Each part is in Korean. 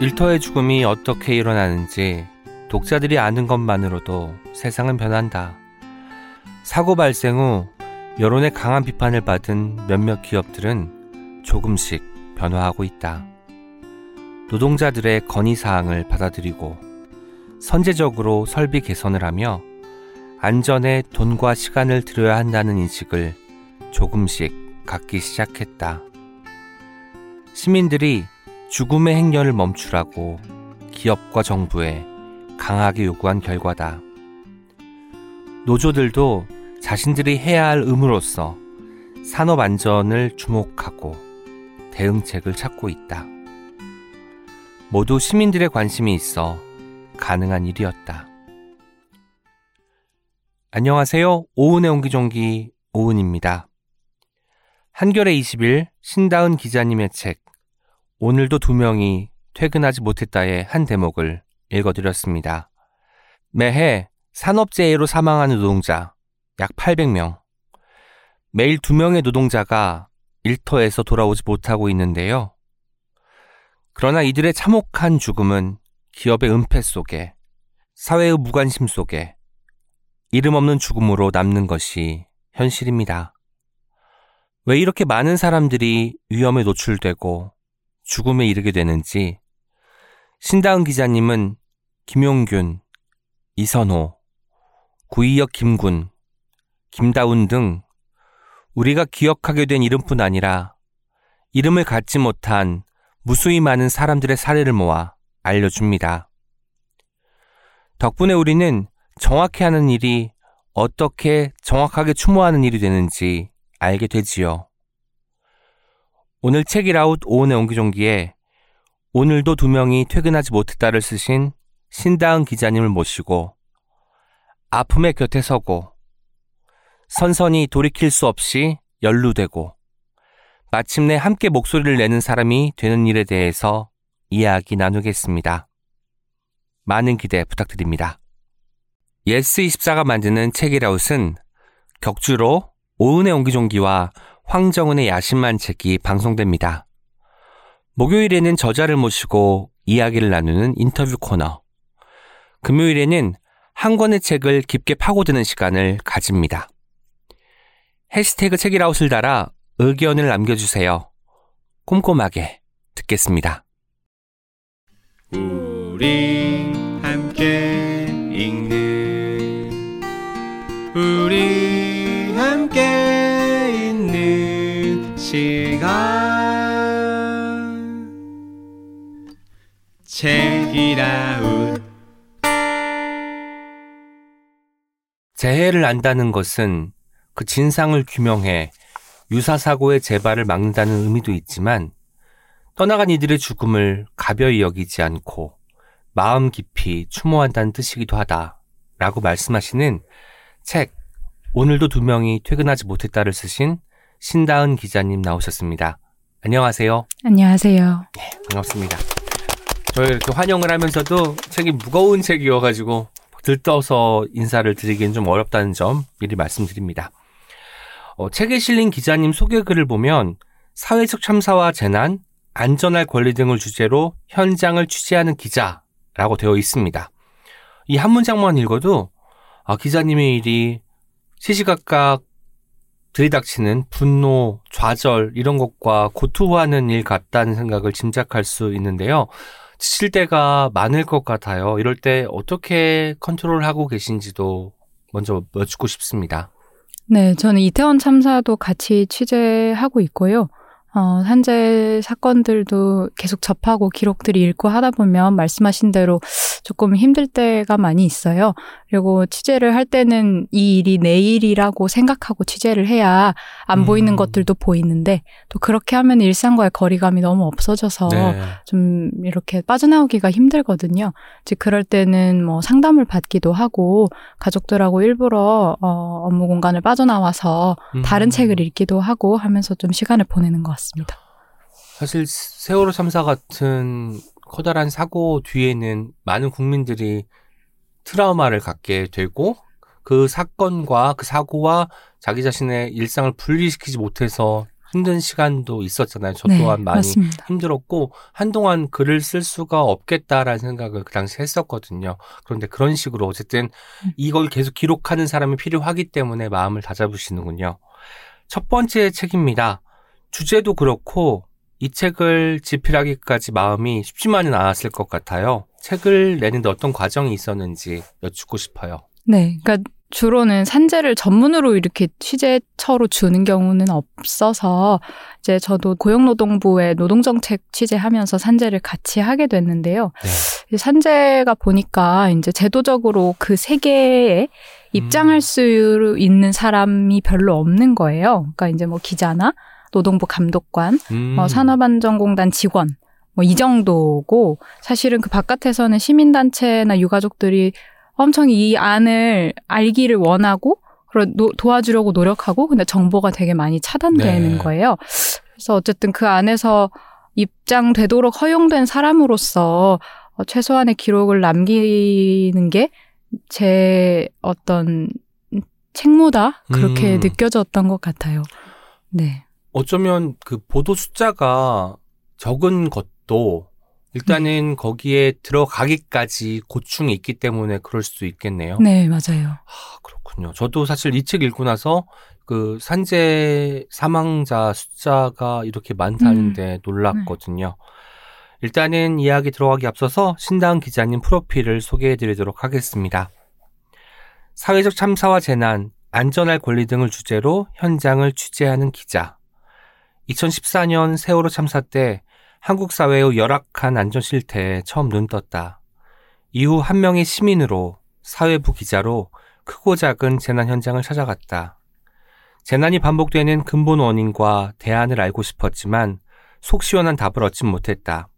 일터의 죽음이 어떻게 일어나는지 독자들이 아는 것만으로도 세상은 변한다. 사고 발생 후 여론의 강한 비판을 받은 몇몇 기업들은 조금씩 변화하고 있다. 노동자들의 건의사항을 받아들이고 선제적으로 설비 개선을 하며 안전에 돈과 시간을 들여야 한다는 인식을 조금씩 갖기 시작했다. 시민들이 죽음의 행렬을 멈추라고 기업과 정부에 강하게 요구한 결과다. 노조들도 자신들이 해야 할 의무로서 산업 안전을 주목하고 대응책을 찾고 있다. 모두 시민들의 관심이 있어 가능한 일이었다. 안녕하세요. 오은의 옹기종기 오은입니다. 한겨레 20일 신다은 기자님의 책 오늘도 두 명이 퇴근하지 못했다의 한 대목을 읽어드렸습니다. 매해 산업재해로 사망하는 노동자 약 800명. 매일 두 명의 노동자가 일터에서 돌아오지 못하고 있는데요. 그러나 이들의 참혹한 죽음은 기업의 은폐 속에, 사회의 무관심 속에 이름 없는 죽음으로 남는 것이 현실입니다. 왜 이렇게 많은 사람들이 위험에 노출되고 죽음에 이르게 되는지 신다은 기자님은 김용균, 이선호, 구이역 김군, 김다운 등 우리가 기억하게 된 이름뿐 아니라 이름을 갖지 못한 무수히 많은 사람들의 사례를 모아 알려줍니다. 덕분에 우리는 정확히 하는 일이 어떻게 정확하게 추모하는 일이 되는지 알게 되지요. 오늘 책이라웃 오은의 옹기종기에 오늘도 두 명이 퇴근하지 못했다를 쓰신 신다은 기자님을 모시고 아픔의 곁에 서고 선선히 돌이킬 수 없이 연루되고 마침내 함께 목소리를 내는 사람이 되는 일에 대해서 이야기 나누겠습니다. 많은 기대 부탁드립니다. 예스24가 만드는 책읽아웃은 격주로 오은의 옹기종기와 황정은의 야심한 책이 방송됩니다. 목요일에는 저자를 모시고 이야기를 나누는 인터뷰 코너. 금요일에는 한 권의 책을 깊게 파고드는 시간을 가집니다. 해시태그 책이라웃을 달아 의견을 남겨주세요. 꼼꼼하게 듣겠습니다. 우리 함께 읽는 우리 함께 시간 책이라웃 재해를 안다는 것은 그 진상을 규명해 유사사고의 재발을 막는다는 의미도 있지만 떠나간 이들의 죽음을 가벼이 여기지 않고 마음 깊이 추모한다는 뜻이기도 하다. 라고 말씀하시는 책, 오늘도 두 명이 퇴근하지 못했다를 쓰신 신다은 기자님 나오셨습니다. 안녕하세요. 안녕하세요. 네, 반갑습니다. 저희 이렇게 환영을 하면서도 책이 무거운 책이어가지고 들떠서 인사를 드리기는 좀 어렵다는 점 미리 말씀드립니다. 어, 책에 실린 기자님 소개글을 보면 사회적 참사와 재난, 안전할 권리 등을 주제로 현장을 취재하는 기자라고 되어 있습니다. 이 한 문장만 읽어도 아, 기자님의 일이 시시각각 들이닥치는 분노, 좌절 이런 것과 고투하는 일 같다는 생각을 짐작할 수 있는데요. 지칠 때가 많을 것 같아요. 이럴 때 어떻게 컨트롤하고 계신지도 먼저 여쭙고 싶습니다. 네, 저는 이태원 참사도 같이 취재하고 있고요. 어, 현재 사건들도 계속 접하고 기록들이 읽고 하다 보면 말씀하신 대로 조금 힘들 때가 많이 있어요. 그리고 취재를 할 때는 이 일이 내 일이라고 생각하고 취재를 해야 안 음. 보이는 것들도 보이는데 또 그렇게 하면 일상과의 거리감이 너무 없어져서 네. 좀 이렇게 빠져나오기가 힘들거든요. 즉 그럴 때는 뭐 상담을 받기도 하고 가족들하고 일부러 어, 업무 공간을 빠져나와서 음. 다른 책을 읽기도 하고 하면서 좀 시간을 보내는 것 같 습니다. 사실 세월호 참사 같은 커다란 사고 뒤에는 많은 국민들이 트라우마를 갖게 되고 그 사건과 그 사고와 자기 자신의 일상을 분리시키지 못해서 힘든 시간도 있었잖아요. 저 네, 또한 많이 맞습니다. 힘들었고 한동안 글을 쓸 수가 없겠다라는 생각을 그 당시 했었거든요. 그런데 그런 식으로 어쨌든 음. 이걸 계속 기록하는 사람이 필요하기 때문에 마음을 다잡으시는군요. 첫 번째 책입니다. 주제도 그렇고 이 책을 집필하기까지 마음이 쉽지만은 않았을 것 같아요. 책을 내는데 어떤 과정이 있었는지 여쭙고 싶어요. 네, 그러니까 주로는 산재를 전문으로 이렇게 취재처로 주는 경우는 없어서 이제 저도 고용노동부의 노동정책 취재하면서 산재를 같이 하게 됐는데요. 네. 산재가 보니까 이제 제도적으로 그 세계에 입장할 음. 수 있는 사람이 별로 없는 거예요. 그러니까 이제 뭐 기자나 노동부 감독관, 음. 어, 산업안전공단 직원 뭐 이 정도고 사실은 그 바깥에서는 시민단체나 유가족들이 엄청 이 안을 알기를 원하고 노- 도와주려고 노력하고 근데 정보가 되게 많이 차단되는 네. 거예요. 그래서 어쨌든 그 안에서 입장되도록 허용된 사람으로서 어, 최소한의 기록을 남기는 게 제 어떤 책무다 그렇게 음. 느껴졌던 것 같아요. 네. 어쩌면 그 보도 숫자가 적은 것도 일단은 거기에 들어가기까지 고충이 있기 때문에 그럴 수도 있겠네요. 네, 맞아요. 아, 그렇군요. 저도 사실 이 책 읽고 나서 그 산재 사망자 숫자가 이렇게 많다는데 놀랐거든요. 일단은 이야기 들어가기 앞서서 신당 기자님 프로필을 소개해 드리도록 하겠습니다. 사회적 참사와 재난, 안전할 권리 등을 주제로 현장을 취재하는 기자. 2014년 세월호 참사 때 한국 사회의 열악한 안전 실태에 처음 눈 떴다. 이후 한 명의 시민으로 사회부 기자로 크고 작은 재난 현장을 찾아갔다. 재난이 반복되는 근본 원인과 대안을 알고 싶었지만 속 시원한 답을 얻진 못했다.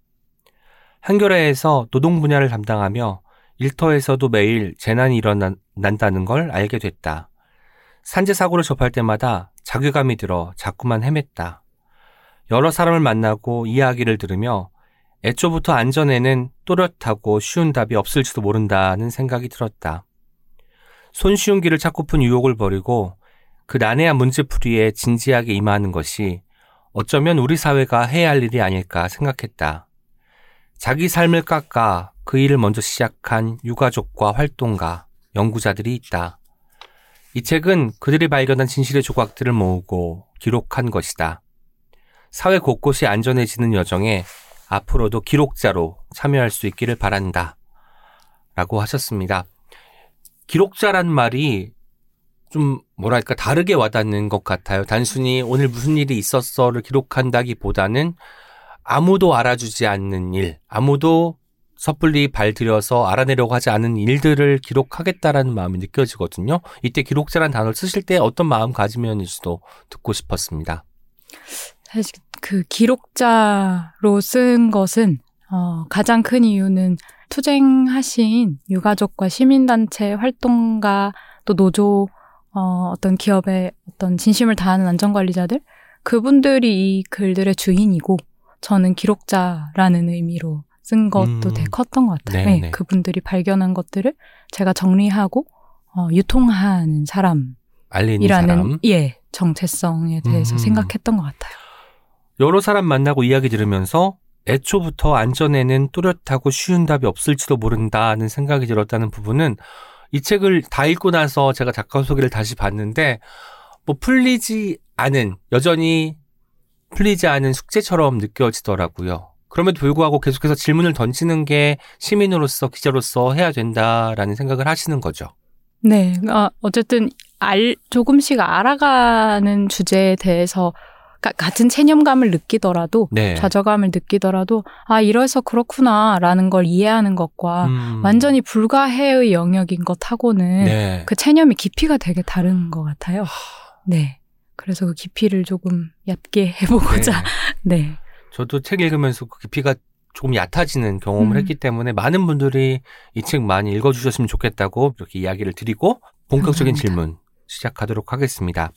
한겨레에서 노동 분야를 담당하며 일터에서도 매일 재난이 일어난다는 걸 알게 됐다. 산재 사고를 접할 때마다 자괴감이 들어 자꾸만 헤맸다. 여러 사람을 만나고 이야기를 들으며 애초부터 안전에는 또렷하고 쉬운 답이 없을지도 모른다는 생각이 들었다. 손쉬운 길을 찾고픈 유혹을 버리고 그 난해한 문제풀이에 진지하게 임하는 것이 어쩌면 우리 사회가 해야 할 일이 아닐까 생각했다. 자기 삶을 깎아 그 일을 먼저 시작한 유가족과 활동가, 연구자들이 있다. 이 책은 그들이 발견한 진실의 조각들을 모으고 기록한 것이다. 사회 곳곳이 안전해지는 여정에 앞으로도 기록자로 참여할 수 있기를 바란다. 라고 하셨습니다. 기록자란 말이 좀 뭐랄까 다르게 와닿는 것 같아요. 단순히 오늘 무슨 일이 있었어를 기록한다기 보다는 아무도 알아주지 않는 일, 아무도 섣불리 발들여서 알아내려고 하지 않은 일들을 기록하겠다라는 마음이 느껴지거든요. 이때 기록자란 단어를 쓰실 때 어떤 마음가짐이었는지도 듣고 싶었습니다. 사실 그 기록자로 쓴 것은 어, 가장 큰 이유는 투쟁하신 유가족과 시민단체 활동가 또 노조 어, 어떤 기업의 어떤 진심을 다하는 안전관리자들 그분들이 이 글들의 주인이고 저는 기록자라는 의미로 쓴 것도 음. 되게 컸던 것 같아요. 네네. 네, 그분들이 발견한 것들을 제가 정리하고 어, 유통하는 사람이라는 사람. 예 정체성에 대해서 음. 생각했던 것 같아요. 여러 사람 만나고 이야기 들으면서 애초부터 안전에는 또렷하고 쉬운 답이 없을지도 모른다는 생각이 들었다는 부분은 이 책을 다 읽고 나서 제가 작가 소개를 다시 봤는데 뭐 풀리지 않은 여전히 풀리지 않은 숙제처럼 느껴지더라고요. 그럼에도 불구하고 계속해서 질문을 던지는 게 시민으로서 기자로서 해야 된다라는 생각을 하시는 거죠. 네, 어, 어쨌든 알 조금씩 알아가는 주제에 대해서 가- 같은 체념감을 느끼더라도 네. 좌절감을 느끼더라도 아 이래서 그렇구나라는 걸 이해하는 것과 음. 완전히 불가해의 영역인 것하고는 네. 그 체념의 깊이가 되게 다른 것 같아요. 네, 그래서 그 깊이를 조금 얕게 해보고자 네. 네, 저도 책 읽으면서 그 깊이가 조금 얕아지는 경험을 음. 했기 때문에 많은 분들이 이 책 많이 읽어주셨으면 좋겠다고 이렇게 이야기를 드리고 본격적인 감사합니다. 질문 시작하도록 하겠습니다.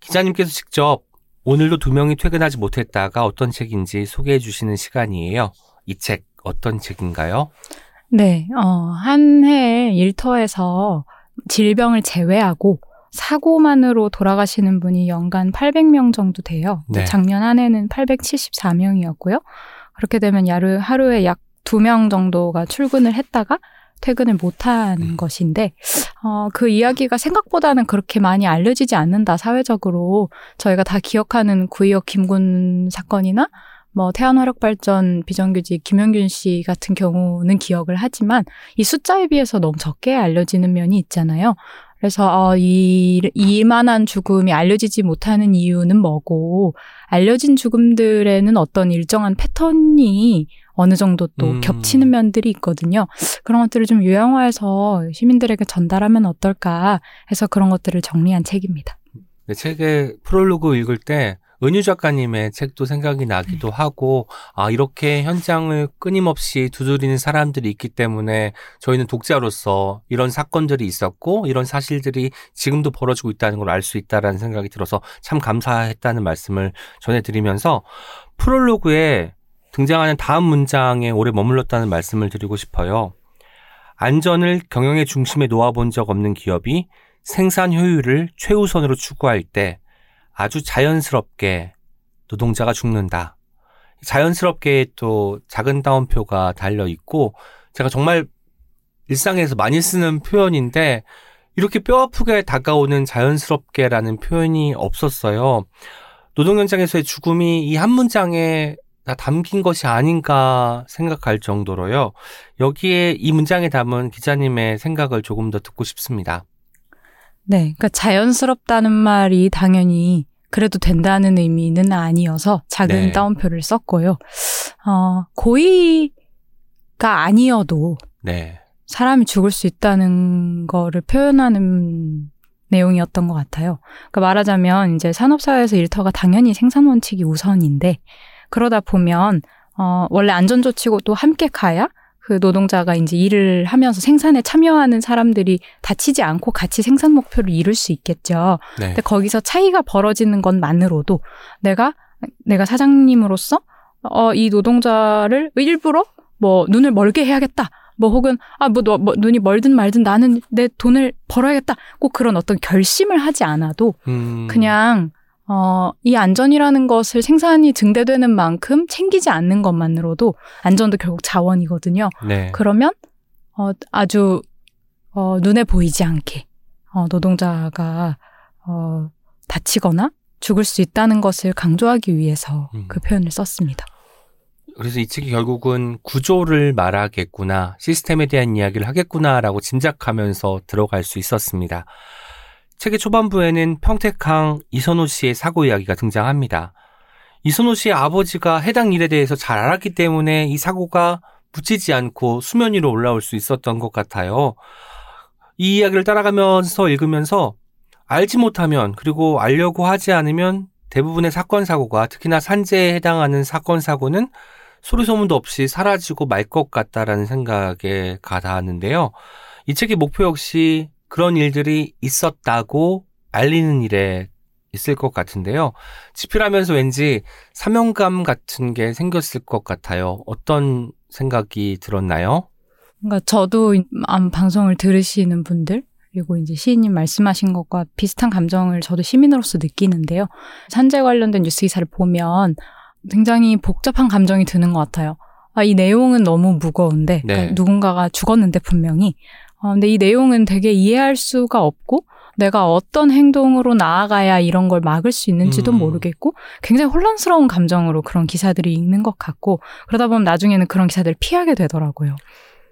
기자님께서 직접 오늘도 두 명이 퇴근하지 못했다가 어떤 책인지 소개해 주시는 시간이에요. 이 책 어떤 책인가요? 네, 어, 한해 일터에서 질병을 제외하고 사고만으로 돌아가시는 분이 연간 800명 정도 돼요. 네. 작년 한 해는 874명이었고요. 그렇게 되면 하루에 약 2명 정도가 출근을 했다가 퇴근을 못하는 음. 것인데, 어, 그 이야기가 생각보다는 그렇게 많이 알려지지 않는다, 사회적으로. 저희가 다 기억하는 구의역 김군 사건이나 뭐 태안화력발전 비정규직 김영균 씨 같은 경우는 기억을 하지만 이 숫자에 비해서 너무 적게 알려지는 면이 있잖아요. 그래서 어, 이 이만한 죽음이 알려지지 못하는 이유는 뭐고 알려진 죽음들에는 어떤 일정한 패턴이 어느 정도 또 음. 겹치는 면들이 있거든요. 그런 것들을 좀 요양화해서 시민들에게 전달하면 어떨까 해서 그런 것들을 정리한 책입니다. 네, 책의 프롤로그 읽을 때 은유 작가님의 책도 생각이 나기도 네. 하고 아 이렇게 현장을 끊임없이 두드리는 사람들이 있기 때문에 저희는 독자로서 이런 사건들이 있었고 이런 사실들이 지금도 벌어지고 있다는 걸 알 수 있다라는 생각이 들어서 참 감사했다는 말씀을 전해드리면서 프롤로그에 등장하는 다음 문장에 오래 머물렀다는 말씀을 드리고 싶어요. 안전을 경영의 중심에 놓아본 적 없는 기업이 생산 효율을 최우선으로 추구할 때 아주 자연스럽게 노동자가 죽는다. 자연스럽게 또 작은 따옴표가 달려 있고 제가 정말 일상에서 많이 쓰는 표현인데 이렇게 뼈 아프게 다가오는 자연스럽게라는 표현이 없었어요. 노동 현장에서의 죽음이 이 한 문장에 다 담긴 것이 아닌가 생각할 정도로요. 여기에 이 문장에 담은 기자님의 생각을 조금 더 듣고 싶습니다. 네, 그러니까 자연스럽다는 말이 당연히 그래도 된다는 의미는 아니어서 작은 네. 따옴표를 썼고요. 어, 고의가 아니어도 네. 사람이 죽을 수 있다는 거를 표현하는 내용이었던 것 같아요. 그러니까 말하자면 이제 산업사회에서 일터가 당연히 생산 원칙이 우선인데 그러다 보면 어, 원래 안전조치고 또 함께 가야 그 노동자가 이제 일을 하면서 생산에 참여하는 사람들이 다치지 않고 같이 생산 목표를 이룰 수 있겠죠. 네. 근데 거기서 차이가 벌어지는 것만으로도 내가 내가 사장님으로서 어, 이 노동자를 일부러 뭐 눈을 멀게 해야겠다. 뭐 혹은 아뭐 너 뭐, 눈이 멀든 말든 나는 내 돈을 벌어야겠다. 꼭 그런 어떤 결심을 하지 않아도 음, 그냥 어, 이 안전이라는 것을 생산이 증대되는 만큼 챙기지 않는 것만으로도 안전도 결국 자원이거든요. 네. 그러면 어, 아주 어, 눈에 보이지 않게 어, 노동자가 어, 다치거나 죽을 수 있다는 것을 강조하기 위해서 음. 그 표현을 썼습니다. 그래서 이 책이 결국은 구조를 말하겠구나, 시스템에 대한 이야기를 하겠구나라고 짐작하면서 들어갈 수 있었습니다. 책의 초반부에는 평택항 이선호 씨의 사고 이야기가 등장합니다. 이선호 씨의 아버지가 해당 일에 대해서 잘 알았기 때문에 이 사고가 묻히지 않고 수면 위로 올라올 수 있었던 것 같아요. 이 이야기를 따라가면서 읽으면서 알지 못하면 그리고 알려고 하지 않으면 대부분의 사건 사고가 특히나 산재에 해당하는 사건 사고는 소리 소문도 없이 사라지고 말 것 같다라는 생각에 가닿았는데요. 이 책의 목표 역시 그런 일들이 있었다고 알리는 일에 있을 것 같은데요. 집필하면서 왠지 사명감 같은 게 생겼을 것 같아요. 어떤 생각이 들었나요? 그러니까 저도 안 방송을 들으시는 분들 그리고 이제 시인님 말씀하신 것과 비슷한 감정을 저도 시민으로서 느끼는데요. 산재 관련된 뉴스 기사를 보면 굉장히 복잡한 감정이 드는 것 같아요. 아, 이 내용은 너무 무거운데 네. 그러니까 누군가가 죽었는데 분명히 어, 근데 이 내용은 되게 이해할 수가 없고 내가 어떤 행동으로 나아가야 이런 걸 막을 수 있는지도 음. 모르겠고 굉장히 혼란스러운 감정으로 그런 기사들이 읽는 것 같고 그러다 보면 나중에는 그런 기사들을 피하게 되더라고요.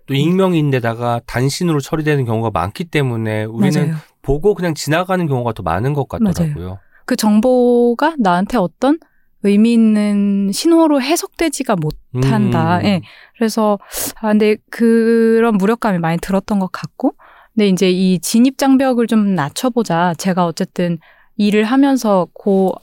또 익명인데다가 단신으로 처리되는 경우가 많기 때문에 우리는 맞아요. 보고 그냥 지나가는 경우가 더 많은 것 같더라고요. 그 정보가 나한테 어떤 의미 있는 신호로 해석되지가 못한다. 음. 예. 그래서 아 근데 그런 무력감이 많이 들었던 것 같고, 근데 이제 이 진입 장벽을 좀 낮춰보자. 제가 어쨌든 일을 하면서 고,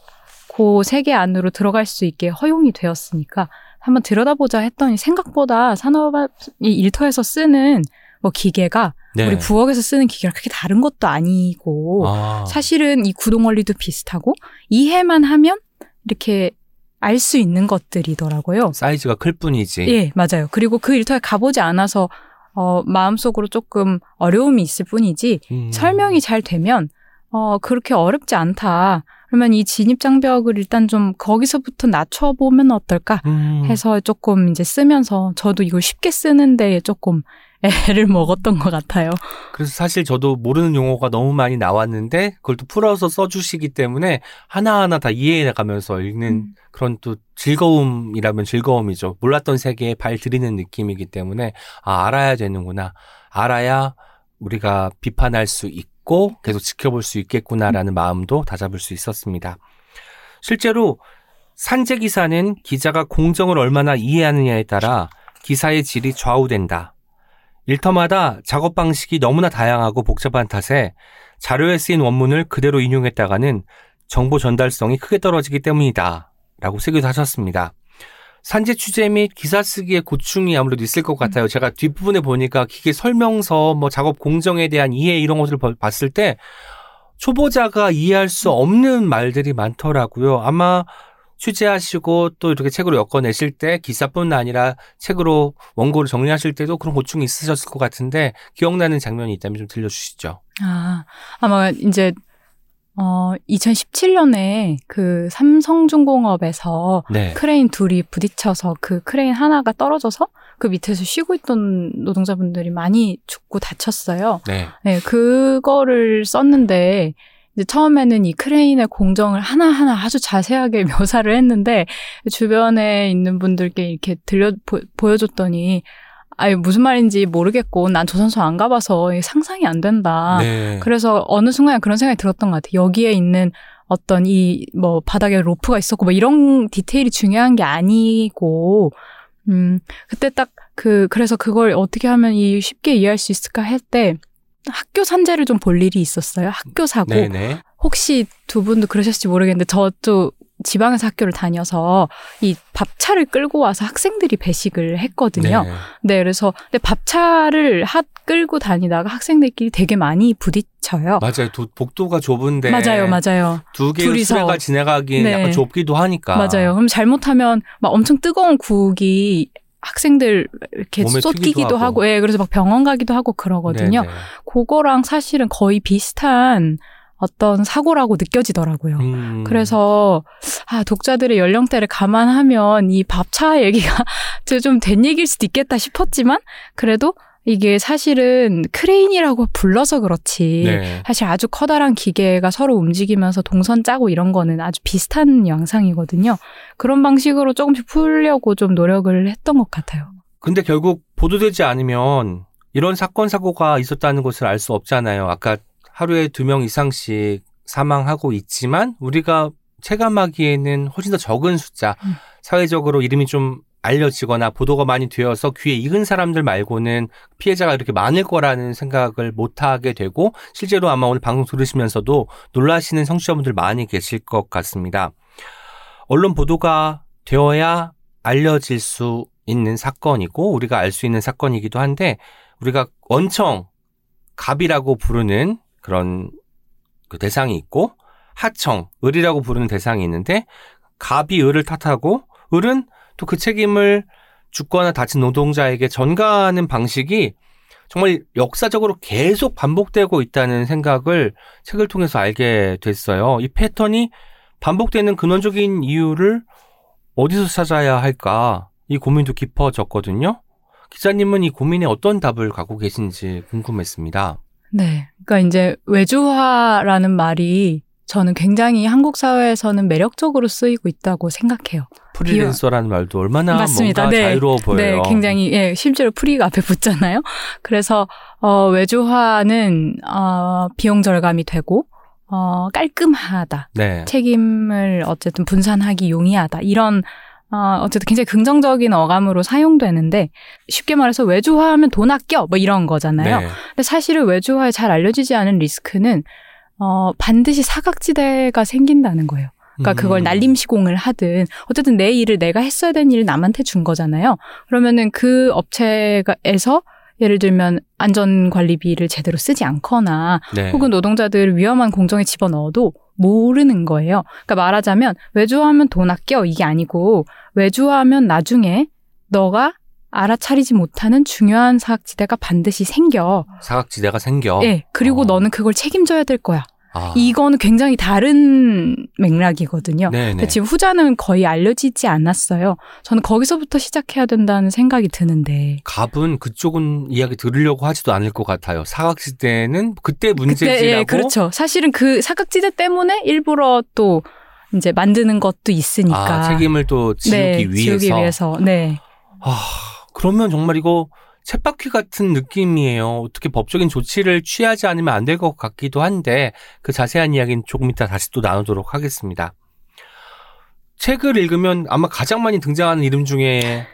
고 세계 안으로 들어갈 수 있게 허용이 되었으니까 한번 들여다보자 했더니 생각보다 산업 이 일터에서 쓰는 뭐 기계가 네. 우리 부엌에서 쓰는 기계랑 그렇게 다른 것도 아니고 아. 사실은 이 구동 원리도 비슷하고 이해만 하면 이렇게 알 수 있는 것들이더라고요. 사이즈가 클 뿐이지. 예, 맞아요. 그리고 그 일터에 가보지 않아서 어, 마음속으로 조금 어려움이 있을 뿐이지 음. 설명이 잘 되면 어, 그렇게 어렵지 않다. 그러면 이 진입 장벽을 일단 좀 거기서부터 낮춰 보면 어떨까 음. 해서 조금 이제 쓰면서 저도 이걸 쉽게 쓰는데 조금 애를 먹었던 것 같아요. 그래서 사실 저도 모르는 용어가 너무 많이 나왔는데 그걸 또 풀어서 써주시기 때문에 하나하나 다 이해해 가면서 읽는 음. 그런 또 즐거움이라면 즐거움이죠. 몰랐던 세계에 발 들이는 느낌이기 때문에 아 알아야 되는구나. 알아야 우리가 비판할 수 있고 계속 지켜볼 수 있겠구나라는 마음도 다잡을 수 있었습니다. 실제로 산재 기사는 기자가 공정을 얼마나 이해하느냐에 따라 기사의 질이 좌우된다. 일터마다 작업 방식이 너무나 다양하고 복잡한 탓에 자료에 쓰인 원문을 그대로 인용했다가는 정보 전달성이 크게 떨어지기 때문이다. 라고 쓰기도 하셨습니다. 산재 취재 및 기사 쓰기의 고충이 아무래도 있을 것 같아요. 제가 뒷부분에 보니까 기계 설명서, 뭐 작업 공정에 대한 이해 이런 것들을 봐- 봤을 때 초보자가 이해할 수 없는 말들이 많더라고요. 아마 취재하시고 또 이렇게 책으로 엮어내실 때 기사뿐 아니라 책으로 원고를 정리하실 때도 그런 고충이 있으셨을 것 같은데 기억나는 장면이 있다면 좀 들려주시죠. 아, 아마 이제 어 2017년에 그 삼성중공업에서 네. 크레인 둘이 부딪혀서 그 크레인 하나가 떨어져서 그 밑에서 쉬고 있던 노동자분들이 많이 죽고 다쳤어요. 네. 네, 그거를 썼는데 처음에는 이 크레인의 공정을 하나하나 아주 자세하게 묘사를 했는데 주변에 있는 분들께 이렇게 들려 보, 보여줬더니 아유 무슨 말인지 모르겠고 난 조선소 안 가봐서 상상이 안 된다. 네. 그래서 어느 순간에 그런 생각이 들었던 것 같아요. 여기에 있는 어떤 이 뭐 바닥에 로프가 있었고 뭐 이런 디테일이 중요한 게 아니고 음 그때 딱 그 그래서 그걸 어떻게 하면 이 쉽게 이해할 수 있을까 할 때 학교 산재를 좀 볼 일이 있었어요. 학교 사고. 네네. 혹시 두 분도 그러셨을지 모르겠는데 저도 지방에서 학교를 다녀서 이 밥차를 끌고 와서 학생들이 배식을 했거든요. 네. 네, 그래서 근데 밥차를 하, 끌고 다니다가 학생들끼리 되게 많이 부딪혀요. 맞아요. 도- 복도가 좁은데 맞아요, 맞아요. 두 개의. 수레가 지나가기엔 네. 약간 좁기도 하니까. 맞아요. 그럼 잘못하면 막 엄청 뜨거운 국이 학생들 이렇게 쏟기기도 하고, 하고. 예, 그래서 막 병원 가기도 하고 그러거든요. 네네. 그거랑 사실은 거의 비슷한 어떤 사고라고 느껴지더라고요. 음. 그래서 아 독자들의 연령대를 감안하면 이 밥차 얘기가 좀 된 얘기일 수도 있겠다 싶었지만 그래도 이게 사실은 크레인이라고 불러서 그렇지 네. 사실 아주 커다란 기계가 서로 움직이면서 동선 짜고 이런 거는 아주 비슷한 양상이거든요. 그런 방식으로 조금씩 풀려고 좀 노력을 했던 것 같아요. 근데 결국 보도되지 않으면 이런 사건 사고가 있었다는 것을 알 수 없잖아요. 아까 하루에 두 명 이상씩 사망하고 있지만 우리가 체감하기에는 훨씬 더 적은 숫자, 음. 사회적으로 이름이 좀 알려지거나 보도가 많이 되어서 귀에 익은 사람들 말고는 피해자가 이렇게 많을 거라는 생각을 못 하게 되고 실제로 아마 오늘 방송 들으시면서도 놀라시는 청취자분들 많이 계실 것 같습니다. 언론 보도가 되어야 알려질 수 있는 사건이고 우리가 알 수 있는 사건이기도 한데 우리가 원청 갑이라고 부르는 그런 그 대상이 있고 하청 을이라고 부르는 대상이 있는데 갑이 을을 탓하고 을은 또 그 책임을 죽거나 다친 노동자에게 전가하는 방식이 정말 역사적으로 계속 반복되고 있다는 생각을 책을 통해서 알게 됐어요. 이 패턴이 반복되는 근원적인 이유를 어디서 찾아야 할까? 이 고민도 깊어졌거든요. 기자님은 이 고민에 어떤 답을 갖고 계신지 궁금했습니다. 네. 그러니까 이제 외주화라는 말이 저는 굉장히 한국 사회에서는 매력적으로 쓰이고 있다고 생각해요. 프리랜서라는 말도 얼마나 맞습니다. 뭔가 네. 자유로워 보여요. 네, 굉장히 예, 실제로 프리가 앞에 붙잖아요. 그래서 어 외주화는 어 비용 절감이 되고 어 깔끔하다. 네. 책임을 어쨌든 분산하기 용이하다. 이런 어, 어쨌든 굉장히 긍정적인 어감으로 사용되는데 쉽게 말해서 외주화하면 돈 아껴 뭐 이런 거잖아요. 네. 근데 사실은 외주화에 잘 알려지지 않은 리스크는 어, 반드시 사각지대가 생긴다는 거예요. 그러니까 그걸 음. 날림 시공을 하든 어쨌든 내 일을 내가 했어야 되는 일을 남한테 준 거잖아요. 그러면은 그 업체에서 예를 들면 안전관리비를 제대로 쓰지 않거나 네. 혹은 노동자들 위험한 공정에 집어넣어도 모르는 거예요. 그러니까 말하자면 외주화하면 돈 아껴 이게 아니고 외주화하면 나중에 너가 알아차리지 못하는 중요한 사각지대가 반드시 생겨. 사각지대가 생겨. 예. 그리고 어. 너는 그걸 책임져야 될 거야. 아. 이거는 굉장히 다른 맥락이거든요. 네네. 근데 지금 후자는 거의 알려지지 않았어요. 저는 거기서부터 시작해야 된다는 생각이 드는데. 갑은 그쪽은 이야기 들으려고 하지도 않을 것 같아요. 사각지대는 그때 문제지라고. 그때, 예, 그렇죠. 사실은 그 사각지대 때문에 일부러 또 이제 만드는 것도 있으니까. 아, 책임을 또 지우기 네, 위해서. 지우기 위해서. 네. 아, 그러면 정말 이거 쳇바퀴 같은 느낌이에요. 어떻게 법적인 조치를 취하지 않으면 안 될 것 같기도 한데 그 자세한 이야기는 조금 이따 다시 또 나누도록 하겠습니다. 책을 읽으면 아마 가장 많이 등장하는 이름 중에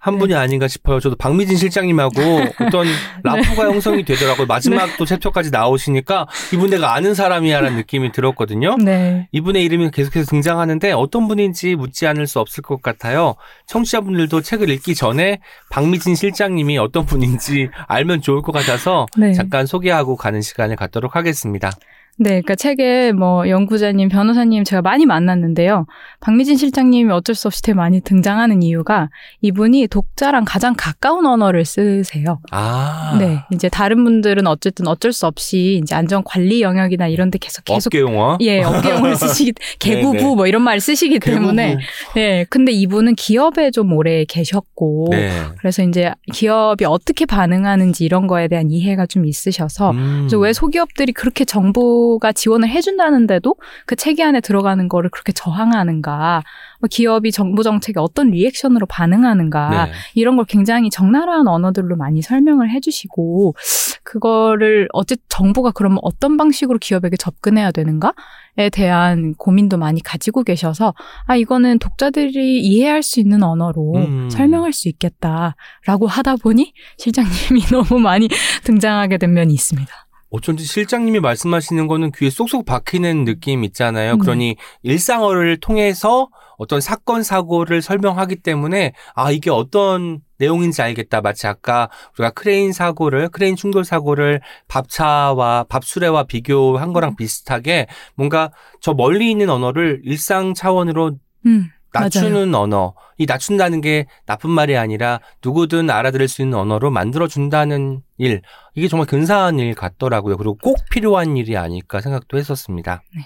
한 분이 아닌가 싶어요. 저도 박미진 실장님하고 어떤 라포가 형성이 되더라고요. 마지막 또 챕터까지 나오시니까 이분 내가 아는 사람이야라는 느낌이 들었거든요. 네. 이분의 이름이 계속해서 등장하는데 어떤 분인지 묻지 않을 수 없을 것 같아요. 청취자분들도 책을 읽기 전에 박미진 실장님이 어떤 분인지 알면 좋을 것 같아서 네. 잠깐 소개하고 가는 시간을 갖도록 하겠습니다. 네, 그러니까 책에 뭐 연구자님, 변호사님 제가 많이 만났는데요. 박미진 실장님이 어쩔 수 없이 되게 많이 등장하는 이유가 이분이 독자랑 가장 가까운 언어를 쓰세요. 아, 네, 이제 다른 분들은 어쨌든 어쩔 수 없이 이제 안전 관리 영역이나 이런 데 계속 계속 업계 용어. 예, 업계 용어를 쓰시기 개구부. 뭐 이런 말 쓰시기 때문에. 네, 근데 이분은 기업에 좀 오래 계셨고 네. 그래서 이제 기업이 어떻게 반응하는지 이런 거에 대한 이해가 좀 있으셔서 음. 그래서 왜 소기업들이 그렇게 정 부가 지원을 해준다는데도 그 체계 안에 들어가는 거를 그렇게 저항하는가? 뭐 기업이 정부 정책에 어떤 리액션으로 반응하는가? 네. 이런 걸 굉장히 적나라한 언어들로 많이 설명을 해주시고 그거를 어쨌든 정부가 그러면 어떤 방식으로 기업에게 접근해야 되는가에 대한 고민도 많이 가지고 계셔서 아 이거는 독자들이 이해할 수 있는 언어로 음. 설명할 수 있겠다라고 하다 보니 실장님이 너무 많이 등장하게 된 면이 있습니다. 어쩐지 실장님이 말씀하시는 거는 귀에 쏙쏙 박히는 느낌 있잖아요. 네. 그러니 일상어를 통해서 어떤 사건 사고를 설명하기 때문에 아 이게 어떤 내용인지 알겠다. 마치 아까 우리가 크레인 사고를 크레인 충돌 사고를 밥차와 밥수레와 비교한 거랑 비슷하게 뭔가 저 멀리 있는 언어를 일상 차원으로 음, 맞아요. 낮추는 언어. 이 낮춘다는 게 나쁜 말이 아니라 누구든 알아들을 수 있는 언어로 만들어준다는 일. 이게 정말 근사한 일 같더라고요. 그리고 꼭 필요한 일이 아닐까 생각도 했었습니다. 네.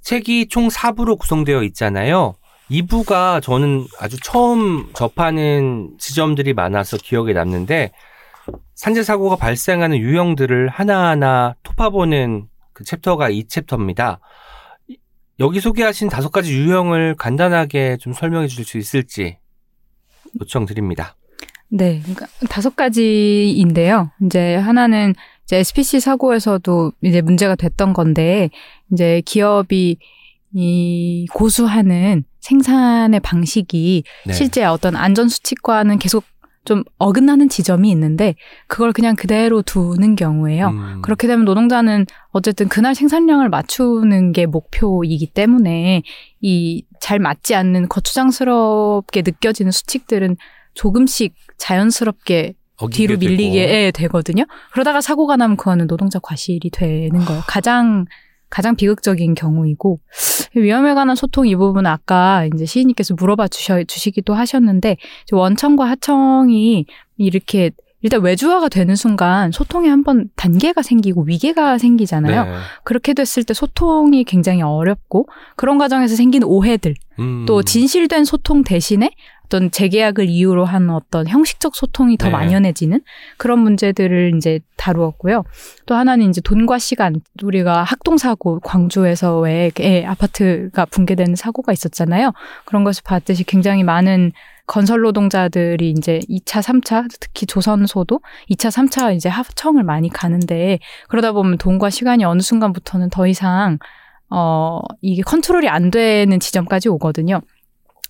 책이 총 4부로 구성되어 있잖아요. 2부가 저는 아주 처음 접하는 지점들이 많아서 기억에 남는데 산재 사고가 발생하는 유형들을 하나하나 톱아보는 그 챕터가 이 챕터입니다. 이- 여기 소개하신 다섯 가지 유형을 간단하게 좀 설명해 주실 수 있을지 요청드립니다. 네, 그러니까 다섯 가지인데요. 이제 하나는 이제 SPC 사고에서도 이제 문제가 됐던 건데 이제 기업이 이 고수하는 생산의 방식이 네. 실제 어떤 안전 수칙과는 계속 좀 어긋나는 지점이 있는데 그걸 그냥 그대로 두는 경우에요. 음, 그렇게 되면 노동자는 어쨌든 그날 생산량을 맞추는 게 목표이기 때문에 이 잘 맞지 않는 거추장스럽게 느껴지는 수칙들은 조금씩 자연스럽게 뒤로. 밀리게 예, 되거든요. 그러다가 사고가 나면 그거는 노동자 과실이 되는 거예요. 가장 가장 비극적인 경우이고 위험에 관한 소통 이 부분은 아까 이제 시인님께서 물어봐 주셔, 주시기도 하셨는데 원청과 하청이 이렇게 일단 외주화가 되는 순간 소통에 한번 단계가 생기고 위계가 생기잖아요. 네. 그렇게 됐을 때 소통이 굉장히 어렵고 그런 과정에서 생긴 오해들 음, 또 진실된 소통 대신에 어떤 재계약을 이유로 한 어떤 형식적 소통이 더 네. 만연해지는 그런 문제들을 이제 다루었고요. 또 하나는 이제 돈과 시간. 우리가 학동 사고 광주에서 왜 예, 아파트가 붕괴되는 사고가 있었잖아요. 그런 것을 봤듯이 굉장히 많은 건설 노동자들이 이제 2차, 3차, 특히 조선소도 2차, 3차 이제 하청을 많이 가는데 그러다 보면 돈과 시간이 어느 순간부터는 더 이상 어, 이게 컨트롤이 안 되는 지점까지 오거든요.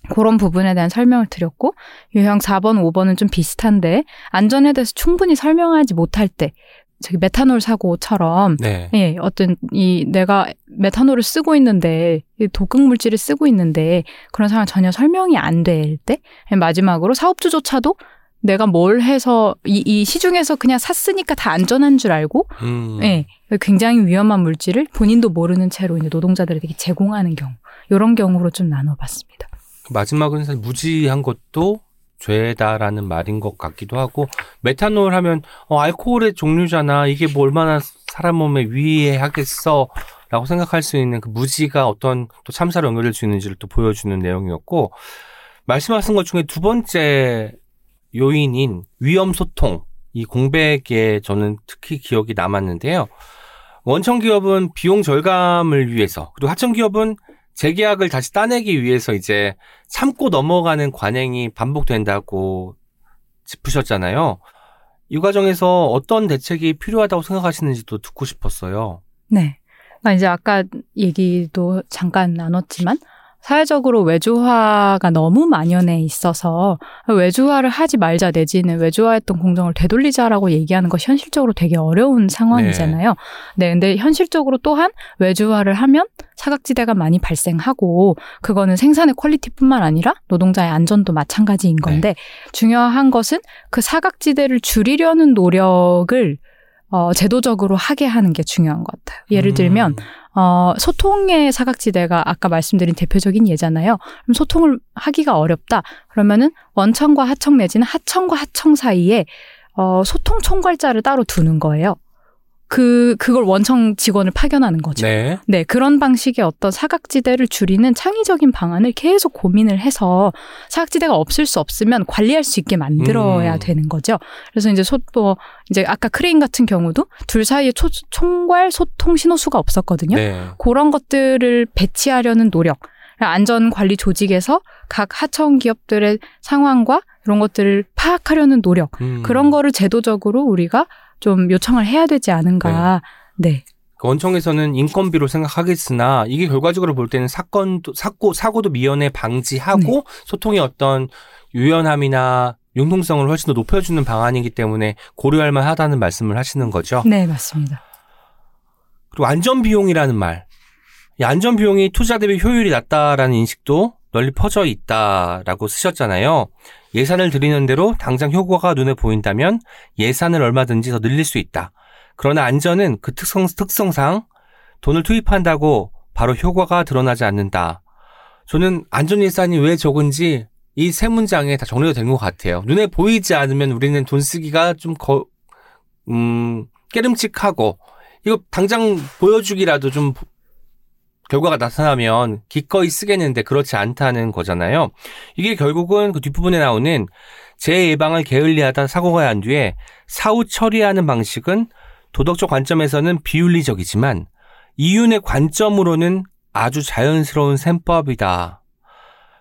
그런 부분에 대한 설명을 드렸고, 유형 4번, 5번은 좀 비슷한데, 안전에 대해서 충분히 설명하지 못할 때, 저기 메탄올 사고처럼, 네. 예, 어떤, 이, 내가 메탄올을 쓰고 있는데, 이 독극 물질을 쓰고 있는데, 그런 상황 전혀 설명이 안 될 때, 마지막으로 사업주조차도 내가 뭘 해서, 이, 이 시중에서 그냥 샀으니까 다 안전한 줄 알고, 음, 예, 굉장히 위험한 물질을 본인도 모르는 채로 이제 노동자들에게 제공하는 경우, 이런 경우로 좀 나눠봤습니다. 마지막은 사실 무지한 것도 죄다라는 말인 것 같기도 하고 메탄올 하면 어, 알코올의 종류잖아. 이게 뭐 얼마나 사람 몸에 위해하겠어라고 생각할 수 있는 그 무지가 어떤 또 참사로 연결될 수 있는지를 또 보여주는 내용이었고 말씀하신 것 중에 두 번째 요인인 위험 소통 이 공백에 저는 특히 기억이 남았는데요. 원청 기업은 비용 절감을 위해서 그리고 하청 기업은 재계약을 다시 따내기 위해서 이제 참고 넘어가는 관행이 반복된다고 짚으셨잖아요. 이 과정에서 어떤 대책이 필요하다고 생각하시는지도 듣고 싶었어요. 네. 그러니까 이제 아까 얘기도 잠깐 나눴지만 사회적으로 외주화가 너무 만연해 있어서 외주화를 하지 말자 내지는 외주화했던 공정을 되돌리자라고 얘기하는 것이 현실적으로 되게 어려운 상황이잖아요. 네. 근데 현실적으로 또한 외주화를 하면 사각지대가 많이 발생하고 그거는 생산의 퀄리티뿐만 아니라 노동자의 안전도 마찬가지인 건데 중요한 것은 그 사각지대를 줄이려는 노력을 어, 제도적으로 하게 하는 게 중요한 것 같아요. 예를 들면, 음, 어, 소통의 사각지대가 아까 말씀드린 대표적인 예잖아요. 그럼 소통을 하기가 어렵다. 그러면은 원청과 하청 내지는 하청과 하청 사이에 어, 소통 총괄자를 따로 두는 거예요. 그, 그걸 원청 직원을 파견하는 거죠. 네. 네, 그런 방식의 어떤 사각지대를 줄이는 창의적인 방안을 계속 고민을 해서 사각지대가 없을 수 없으면 관리할 수 있게 만들어야 음. 되는 거죠. 그래서 이제 소, 뭐, 이제 아까 크레인 같은 경우도 둘 사이에 초, 총괄 소통 신호수가 없었거든요. 네. 그런 것들을 배치하려는 노력. 안전 관리 조직에서 각 하청 기업들의 상황과 이런 것들을 파악하려는 노력. 음. 그런 거를 제도적으로 우리가 좀 요청을 해야 되지 않은가. 네. 그 원청에서는 인건비로 생각하겠으나 이게 결과적으로 볼 때는 사건도 사고 사고도 미연에 방지하고 네. 소통의 어떤 유연함이나 융통성을 훨씬 더 높여주는 방안이기 때문에 고려할 만하다는 말씀을 하시는 거죠. 네, 맞습니다. 그리고 안전 비용이라는 말. 이 안전 비용이 투자 대비 효율이 낮다라는 인식도 널리 퍼져 있다라고 쓰셨잖아요. 예산을 들이는 대로 당장 효과가 눈에 보인다면 예산을 얼마든지 더 늘릴 수 있다. 그러나 안전은 그 특성, 특성상 돈을 투입한다고 바로 효과가 드러나지 않는다. 저는 안전 예산이 왜 적은지 이 세 문장에 다 정리가 된 것 같아요. 눈에 보이지 않으면 우리는 돈 쓰기가 좀 거, 음, 깨름칙하고 이거 당장 보여주기라도 좀 결과가 나타나면 기꺼이 쓰겠는데 그렇지 않다는 거잖아요. 이게 결국은 그 뒷부분에 나오는 재예방을 게을리하다 사고가 난 뒤에 사후 처리하는 방식은 도덕적 관점에서는 비윤리적이지만 이윤의 관점으로는 아주 자연스러운 셈법이다.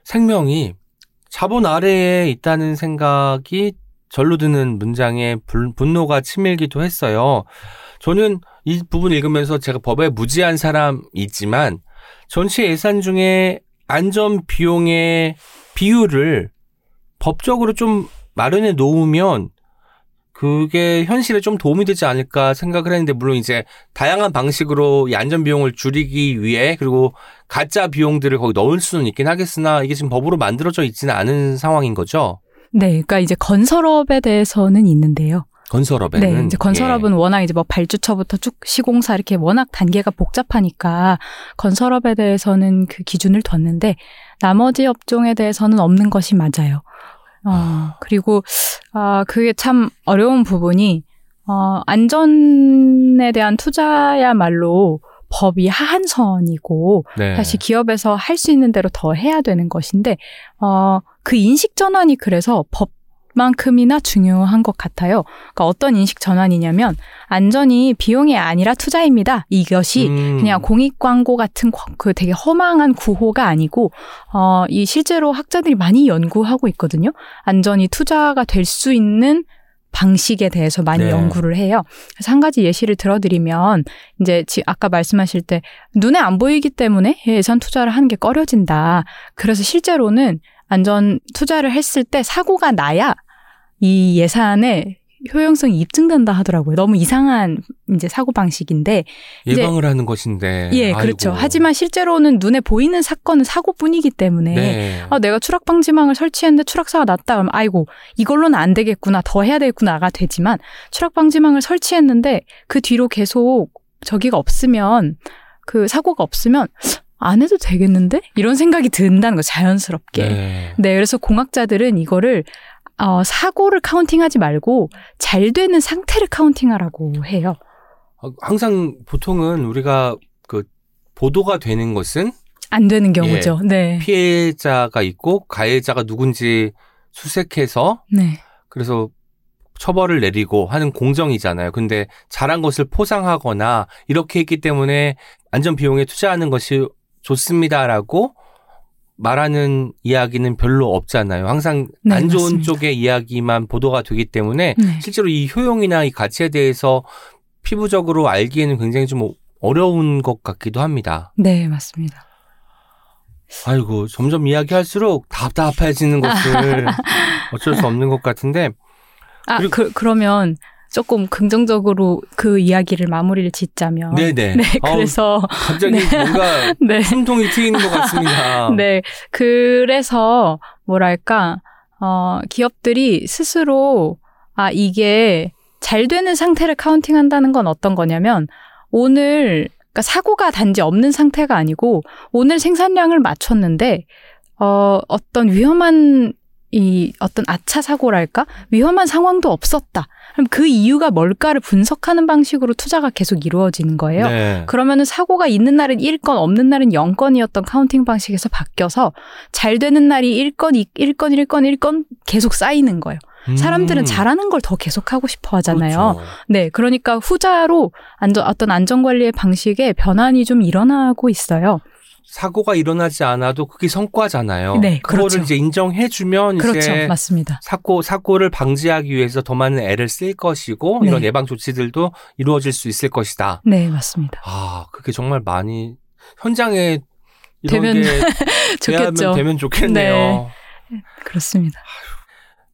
생명이 자본 아래에 있다는 생각이 절로 드는 문장에 불- 분노가 치밀기도 했어요. 저는 이 부분 읽으면서 제가 법에 무지한 사람이지만 전체 예산 중에 안전 비용의 비율을 법적으로 좀 마련해 놓으면 그게 현실에 좀 도움이 되지 않을까 생각을 했는데 물론 이제 다양한 방식으로 이 안전 비용을 줄이기 위해 그리고 가짜 비용들을 거기 넣을 수는 있긴 하겠으나 이게 지금 법으로 만들어져 있지는 않은 상황인 거죠. 네, 그러니까 이제 건설업에 대해서는 있는데요. 건설업에는 네, 이제 건설업은 워낙 이제 뭐 발주처부터 쭉 시공사 이렇게 워낙 단계가 복잡하니까 건설업에 대해서는 그 기준을 뒀는데 나머지 업종에 대해서는 없는 것이 맞아요. 어, 그리고 아 그게 참 어려운 부분이 어 안전에 대한 투자야말로 법이 하한선이고 예. 네. 사실 기업에서 할 수 있는 대로 더 해야 되는 것인데 어 그 인식 전환이 그래서 법 만큼이나 중요한 것 같아요. 그러니까 어떤 인식 전환이냐면 안전이 비용이 아니라 투자입니다. 이것이 음. 그냥 공익 광고 같은 거- 그 되게 허망한 구호가 아니고 어 이 실제로 학자들이 많이 연구하고 있거든요. 안전이 투자가 될 수 있는 방식에 대해서 많이 네. 연구를 해요. 그래서 한 가지 예시를 들어드리면 이제 지- 아까 말씀하실 때 눈에 안 보이기 때문에 예산 투자를 하는 게 꺼려진다. 그래서 실제로는 안전 투자를 했을 때 사고가 나야 이 예산의 효용성이 입증된다 하더라고요. 너무 이상한 이제 사고 방식인데 이제- 예방을 하는 것인데. 예, 아이고. 그렇죠. 하지만 실제로는 눈에 보이는 사건은 사고뿐이기 때문에 네. 아, 내가 추락 방지망을 설치했는데 추락사가 났다. 그럼 아이고 이걸로는 안 되겠구나. 더 해야 되겠구나가 되지만 추락 방지망을 설치했는데 그 뒤로 계속 저기가 없으면 그 사고가 없으면 안 해도 되겠는데? 이런 생각이 든다는 거 자연스럽게. 네. 네, 그래서 공학자들은 이거를 어, 사고를 카운팅하지 말고 잘 되는 상태를 카운팅하라고 해요. 어, 항상 보통은 우리가 그 보도가 되는 것은 안 되는 경우죠. 네. 피해자가 있고 가해자가 누군지 수색해서 네. 그래서 처벌을 내리고 하는 공정이잖아요. 근데 잘한 것을 포상하거나 이렇게 했기 때문에 안전 비용에 투자하는 것이 좋습니다라고 말하는 이야기는 별로 없잖아요. 항상 네, 안 좋은 맞습니다. 쪽의 이야기만 보도가 되기 때문에 네. 실제로 이 효용이나 이 가치에 대해서 피부적으로 알기에는 굉장히 좀 어려운 것 같기도 합니다. 네, 맞습니다. 아이고, 점점 이야기할수록 답답해지는 것을 어쩔 수 없는 것 같은데, 아, 그, 그러면 조금 긍정적으로 그 이야기를 마무리를 짓자면. 네네. 네, 아우, 그래서, 갑자기 네. 뭔가 네. 숨통이 트이는 것 같습니다. 네. 그래서, 뭐랄까, 어, 기업들이 스스로, 아, 이게 잘 되는 상태를 counting 한다는 건 어떤 거냐면, 오늘, 그러니까 사고가 단지 없는 상태가 아니고, 오늘 생산량을 맞췄는데, 어, 어떤 위험한, 이, 어떤 아차 사고랄까? 위험한 상황도 없었다. 그럼 그 이유가 뭘까를 분석하는 방식으로 투자가 계속 이루어지는 거예요. 네. 그러면은 사고가 있는 날은 1건, 없는 날은 0건이었던 counting 방식에서 바뀌어서 잘 되는 날이 1건, 1건, 1건, 1건 계속 쌓이는 거예요. 사람들은 음, 잘하는 걸 더 계속 하고 싶어 하잖아요. 그렇죠. 네. 그러니까 후자로 안전, 어떤 안전관리의 방식에 변환이 좀 일어나고 있어요. 사고가 일어나지 않아도 그게 성과잖아요. 네, 그거를 그렇죠. 이제 인정해주면 그렇죠. 이제 맞습니다. 사고 사고를 방지하기 위해서 더 많은 애를 쓸 것이고 네. 이런 예방 조치들도 이루어질 수 있을 것이다. 네, 맞습니다. 아, 그게 정말 많이 현장에 이런 되면 게 좋겠죠. 되면, 되면 좋겠네요. 네. 그렇습니다.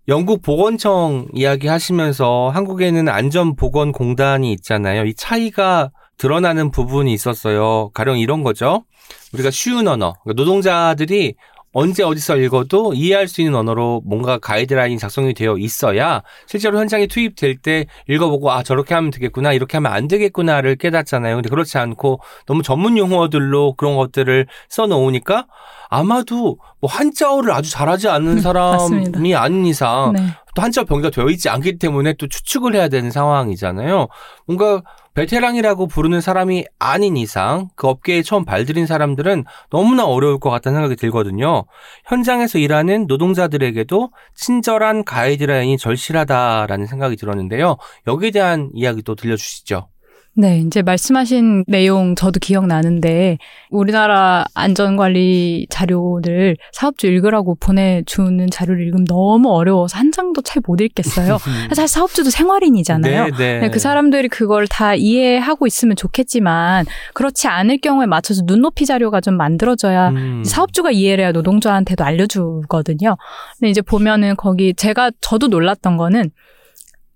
영국 보건청 이야기 하시면서 한국에는 안전보건공단이 있잖아요. 이 차이가 드러나는 부분이 있었어요. 가령 이런 거죠. 우리가 쉬운 언어, 그러니까 노동자들이 언제 어디서 읽어도 이해할 수 있는 언어로 뭔가 가이드라인이 작성이 되어 있어야 실제로 현장에 투입될 때 읽어보고 아 저렇게 하면 되겠구나 이렇게 하면 안 되겠구나를 깨닫잖아요. 근데 그렇지 않고 너무 전문 용어들로 그런 것들을 써놓으니까 아마도 뭐 한자어를 아주 잘하지 않는 사람이 맞습니다. 아닌 이상 네. 또 한자 병기가 되어 있지 않기 때문에 또 추측을 해야 되는 상황이잖아요. 뭔가 베테랑이라고 부르는 사람이 아닌 이상 그 업계에 처음 발들인 사람들은 너무나 어려울 것 같다는 생각이 들거든요. 현장에서 일하는 노동자들에게도 친절한 가이드라인이 절실하다라는 생각이 들었는데요. 여기에 대한 이야기도 들려주시죠. 네, 이제 말씀하신 내용 저도 기억나는데 우리나라 안전관리 자료를 사업주 읽으라고 보내주는 자료를 읽으면 너무 어려워서 한 장도 잘 못 읽겠어요. 사실 사업주도 생활인이잖아요. 네, 네. 네, 그 사람들이 그걸 다 이해하고 있으면 좋겠지만 그렇지 않을 경우에 맞춰서 눈높이 자료가 좀 만들어져야 음. 사업주가 이해를 해야 노동자한테도 알려주거든요. 근데 이제 보면은 거기 제가 저도 놀랐던 거는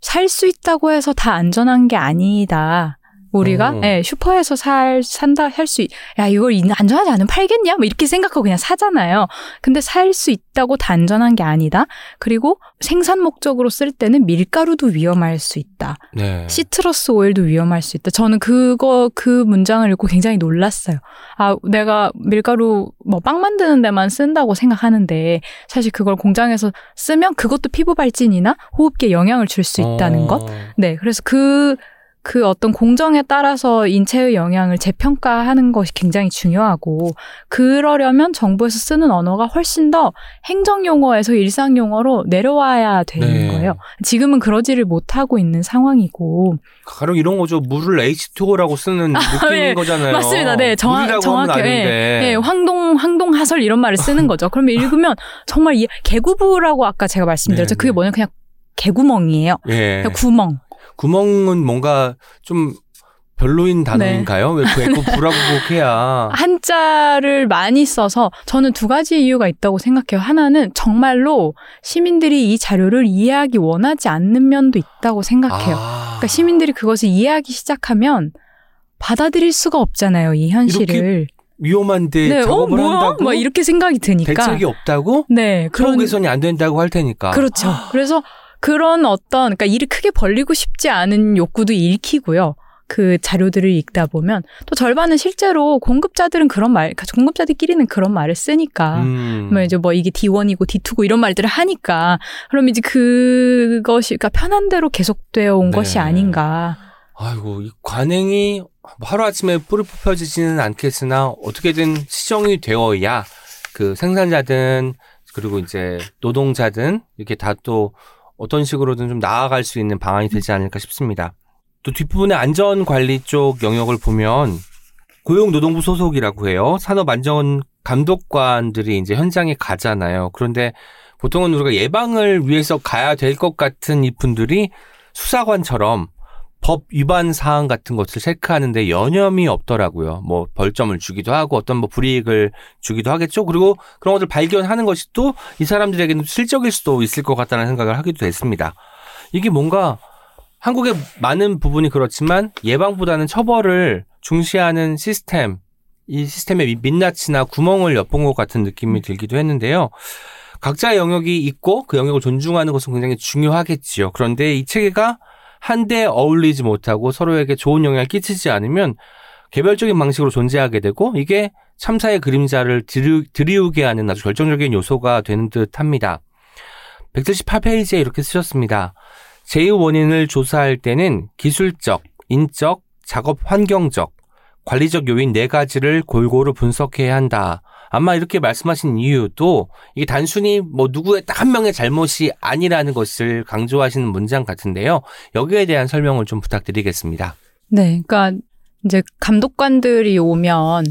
살 수 있다고 해서 다 안전한 게 아니다. 우리가 어. 예, 슈퍼에서 살 산다 할 수 야 이걸 이- 안전하지 않으면 팔겠냐 뭐 이렇게 생각하고 그냥 사잖아요. 근데 살 수 있다고 다 안전한 게 아니다. 그리고 생산 목적으로 쓸 때는 밀가루도 위험할 수 있다. 네. 시트러스 오일도 위험할 수 있다. 저는 그거 그 문장을 읽고 굉장히 놀랐어요. 아, 내가 밀가루 뭐 빵 만드는 데만 쓴다고 생각하는데 사실 그걸 공장에서 쓰면 그것도 피부 발진이나 호흡기에 영향을 줄 수 있다는 어. 것. 네, 그래서 그, 그 어떤 공정에 따라서 인체의 영향을 재평가하는 것이 굉장히 중요하고, 그러려면 정부에서 쓰는 언어가 훨씬 더 행정 용어에서 일상 용어로 내려와야 되는 네. 거예요. 지금은 그러지를 못하고 있는 상황이고. 가령 이런 거죠. 물을 H2O라고 쓰는 느낌인 네. 거잖아요. 맞습니다. 네, 정확, 정확히. 아닌데. 예, 예, 황동, 황동 하설 이런 말을 쓰는 거죠. 그러면 읽으면 정말 이 개구부라고 아까 제가 말씀드렸죠. 네, 그게 네. 뭐냐, 그냥 개구멍이에요. 예. 그냥 구멍. 구멍은 뭔가 좀 별로인 단어인가요? 왜그 에코 부라고 해야 한자를 많이 써서 저는 두 가지 이유가 있다고 생각해요. 하나는 정말로 시민들이 이 자료를 이해하기 원하지 않는 면도 있다고 생각해요. 아. 그러니까 시민들이 그것을 이해하기 시작하면 받아들일 수가 없잖아요, 이 현실을. 위험한데 네, 어, 작업을 뭐야? 한다고 막 이렇게 생각이 드니까. 대책이 없다고? 네, 그런 그런 개선이 안 된다고 할 테니까. 그렇죠. 그래서 그런 어떤 그러니까 일을 크게 벌리고 싶지 않은 욕구도 읽히고요. 그 자료들을 읽다 보면 또 절반은 실제로 공급자들은 그런 말, 공급자들끼리는 그런 말을 쓰니까. 음. 뭐 이제 뭐 이게 D1이고 D2고 이런 말들을 하니까 그럼 이제 그것이 그러니까 편한 대로 계속되어 온 네. 것이 아닌가. 아이고, 이 관행이 하루아침에 뿌리 뽑혀지지는 않겠으나 어떻게든 시정이 되어야 그 생산자든 그리고 이제 노동자든 이렇게 다또 어떤 식으로든 좀 나아갈 수 있는 방안이 되지 않을까 싶습니다. 또 뒷부분의 안전관리 쪽 영역을 보면 고용노동부 소속이라고 해요. 산업안전 감독관들이 이제 현장에 가잖아요. 그런데 보통은 우리가 예방을 위해서 가야 될 것 같은 이분들이 수사관처럼 법 위반 사항 같은 것을 체크하는데 여념이 없더라고요. 뭐 벌점을 주기도 하고 어떤 뭐 불이익을 주기도 하겠죠. 그리고 그런 것을 발견하는 것이 또 이 사람들에게는 실적일 수도 있을 것 같다는 생각을 하기도 했습니다. 이게 뭔가 한국의 많은 부분이 그렇지만 예방보다는 처벌을 중시하는 시스템, 이 시스템의 민낯이나 구멍을 엿본 것 같은 느낌이 들기도 했는데요. 각자의 영역이 있고 그 영역을 존중하는 것은 굉장히 중요하겠지요. 그런데 이 체계가 한데 어울리지 못하고 서로에게 좋은 영향을 끼치지 않으면 개별적인 방식으로 존재하게 되고 이게 참사의 그림자를 드리, 드리우게 하는 아주 결정적인 요소가 되는 듯 합니다. 178페이지에 이렇게 쓰셨습니다. 제휴 원인을 조사할 때는 기술적, 인적, 작업 환경적, 관리적 요인 네 가지를 골고루 분석해야 한다. 아마 이렇게 말씀하신 이유도 이게 단순히 뭐 누구의 딱 한 명의 잘못이 아니라는 것을 강조하시는 문장 같은데요. 여기에 대한 설명을 좀 부탁드리겠습니다. 네, 그러니까 이제 감독관들이 오면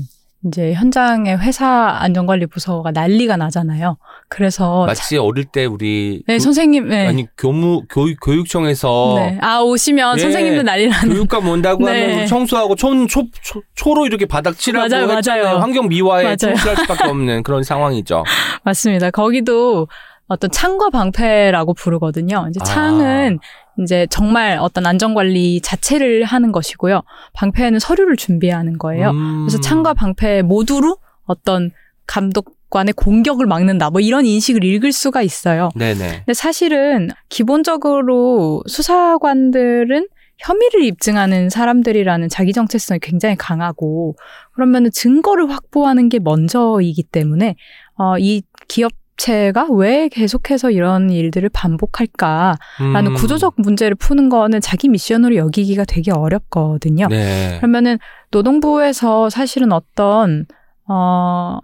이제 현장에 회사 안전관리 부서가 난리가 나잖아요. 그래서 마치 어릴 때 우리 네, 교- 선생님, 네. 아니 교무 교육 교육청에서 네. 아, 오시면 예. 선생님도 난리 나는. 교육감 온다고 네. 하면 청소하고 초, 초, 초, 초로 이렇게 바닥 칠하고 맞아요. 맞아요. 환경 미화에 맞아요. 충실할 수밖에 없는 그런 상황이죠. 맞습니다. 거기도 어떤 창과 방패라고 부르거든요. 이제 아. 창은 이제 정말 어떤 안전 관리 자체를 하는 것이고요. 방패는 서류를 준비하는 거예요. 음. 그래서 창과 방패 모두로 어떤 감독관의 공격을 막는다. 뭐 이런 인식을 읽을 수가 있어요. 네네. 근데 사실은 기본적으로 수사관들은 혐의를 입증하는 사람들이라는 자기 정체성이 굉장히 강하고 그러면은 증거를 확보하는 게 먼저이기 때문에 어, 이 기업 체가 왜 계속해서 이런 일들을 반복할까라는 음. 구조적 문제를 푸는 거는 자기 미션으로 여기기가 되게 어렵거든요. 네. 그러면은 노동부에서 사실은 어떤 어,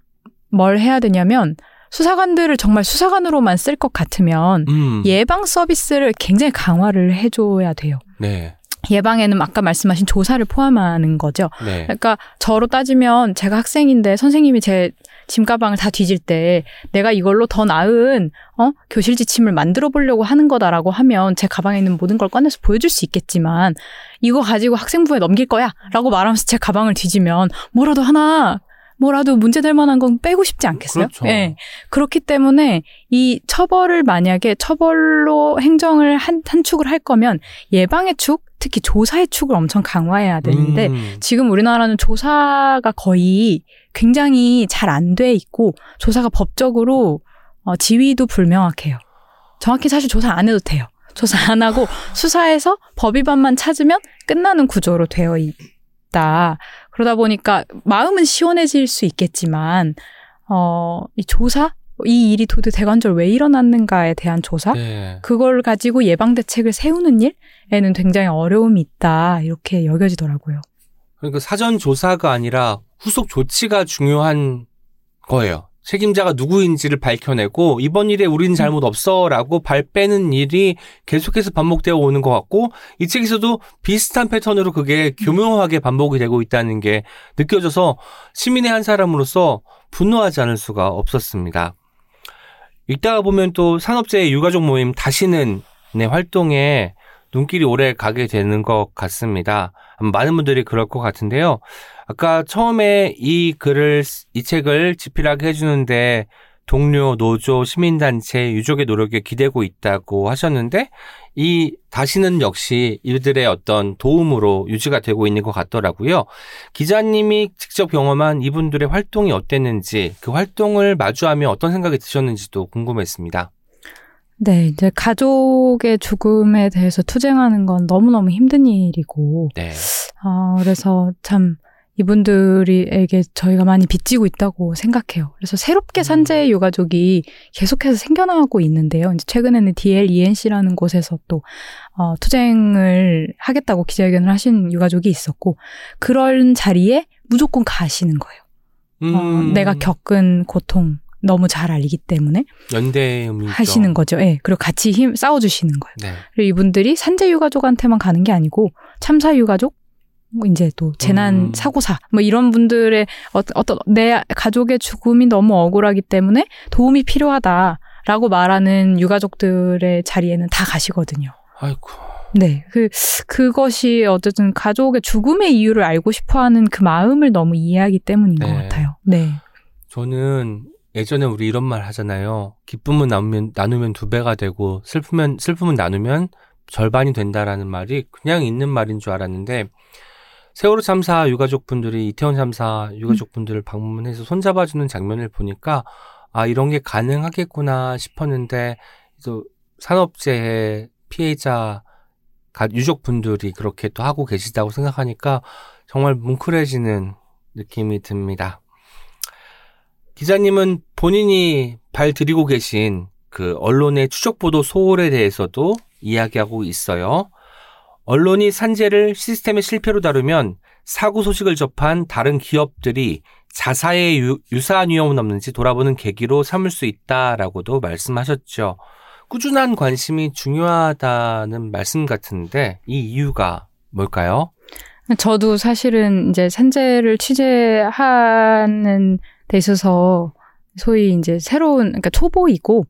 뭘 해야 되냐면 수사관들을 정말 수사관으로만 쓸 것 같으면 음. 예방 서비스를 굉장히 강화를 해줘야 돼요. 네. 예방에는 아까 말씀하신 조사를 포함하는 거죠. 네. 그러니까 저로 따지면 제가 학생인데 선생님이 제 짐가방을 다 뒤질 때 내가 이걸로 더 나은 어 교실 지침을 만들어 보려고 하는 거다라고 하면 제 가방에 있는 모든 걸 꺼내서 보여줄 수 있겠지만 이거 가지고 학생부에 넘길 거야라고 말하면서 제 가방을 뒤지면 뭐라도 하나 뭐라도 문제될 만한 건 빼고 싶지 않겠어요? 그렇죠. 예. 그렇기 때문에 이 처벌을 만약에 처벌로 행정을 한, 한 축을 할 거면 예방의 축, 특히 조사의 축을 엄청 강화해야 되는데 음. 지금 우리나라는 조사가 거의 굉장히 잘 안 돼 있고 조사가 법적으로 어, 지위도 불명확해요. 정확히 사실 조사 안 해도 돼요. 조사 안 하고 수사해서 법 위반만 찾으면 끝나는 구조로 되어 있다. 그러다 보니까 마음은 시원해질 수 있겠지만 어, 이 조사 이 일이 도대체 대관절 왜 일어났는가에 대한 조사 네. 그걸 가지고 예방 대책을 세우는 일에는 굉장히 어려움이 있다 이렇게 여겨지더라고요. 그러니까 사전 조사가 아니라 후속 조치가 중요한 거예요. 책임자가 누구인지를 밝혀내고 이번 일에 우리는 잘못 없어라고 발 빼는 일이 계속해서 반복되어 오는 것 같고 이 책에서도 비슷한 패턴으로 그게 교묘하게 반복이 되고 있다는 게 느껴져서 시민의 한 사람으로서 분노하지 않을 수가 없었습니다. 읽다가 보면 또 산업재해 유가족 모임 다시는 내 활동에 눈길이 오래 가게 되는 것 같습니다. 많은 분들이 그럴 것 같은데요. 아까 처음에 이 글을, 이 책을 집필하게 해주는데 동료, 노조, 시민단체, 유족의 노력에 기대고 있다고 하셨는데 이 다시는 역시 이들의 어떤 도움으로 유지가 되고 있는 것 같더라고요. 기자님이 직접 경험한 이분들의 활동이 어땠는지 그 활동을 마주하며 어떤 생각이 드셨는지도 궁금했습니다. 네, 이제 가족의 죽음에 대해서 투쟁하는 건 너무너무 힘든 일이고, 네. 어, 그래서 참 이분들에게 저희가 많이 빚지고 있다고 생각해요. 그래서 새롭게 음. 산재 유가족이 계속해서 생겨나고 있는데요. 이제 최근에는 DLENC라는 곳에서 또 어, 투쟁을 하겠다고 기자회견을 하신 유가족이 있었고 그런 자리에 무조건 가시는 거예요. 어, 음, 내가 겪은 고통 너무 잘 알기 때문에 연대음이 하시는 거죠. 예. 그리고 같이 힘 싸워 주시는 거예요. 네. 그리고 이분들이 산재 유가족한테만 가는 게 아니고 참사 유가족 뭐 이제 또 재난 음. 사고사 뭐 이런 분들의 어, 어떤 내 가족의 죽음이 너무 억울하기 때문에 도움이 필요하다라고 말하는 유가족들의 자리에는 다 가시거든요. 아이고. 네. 그 그것이 어쨌든 가족의 죽음의 이유를 알고 싶어 하는 그 마음을 너무 이해하기 때문인 것 네. 같아요. 네. 저는 예전에 우리 이런 말 하잖아요. 기쁨은 나누면, 나누면 두 배가 되고 슬프면 슬픔은 나누면 절반이 된다라는 말이 그냥 있는 말인 줄 알았는데 세월호 참사 유가족분들이 이태원 참사 유가족분들을 방문해서 손잡아주는 장면을 보니까 아 이런 게 가능하겠구나 싶었는데 또 산업재해 피해자 가- 유족분들이 그렇게 또 하고 계시다고 생각하니까 정말 뭉클해지는 느낌이 듭니다. 기자님은 본인이 발 들이고 계신 그 언론의 추적 보도 소홀에 대해서도 이야기하고 있어요. 언론이 산재를 시스템의 실패로 다루면 사고 소식을 접한 다른 기업들이 자사의 유, 유사한 위험은 없는지 돌아보는 계기로 삼을 수 있다라고도 말씀하셨죠. 꾸준한 관심이 중요하다는 말씀 같은데 이 이유가 뭘까요? 저도 사실은 이제 산재를 취재하는 데 있어서 소위 이제 새로운 그러니까 초보이고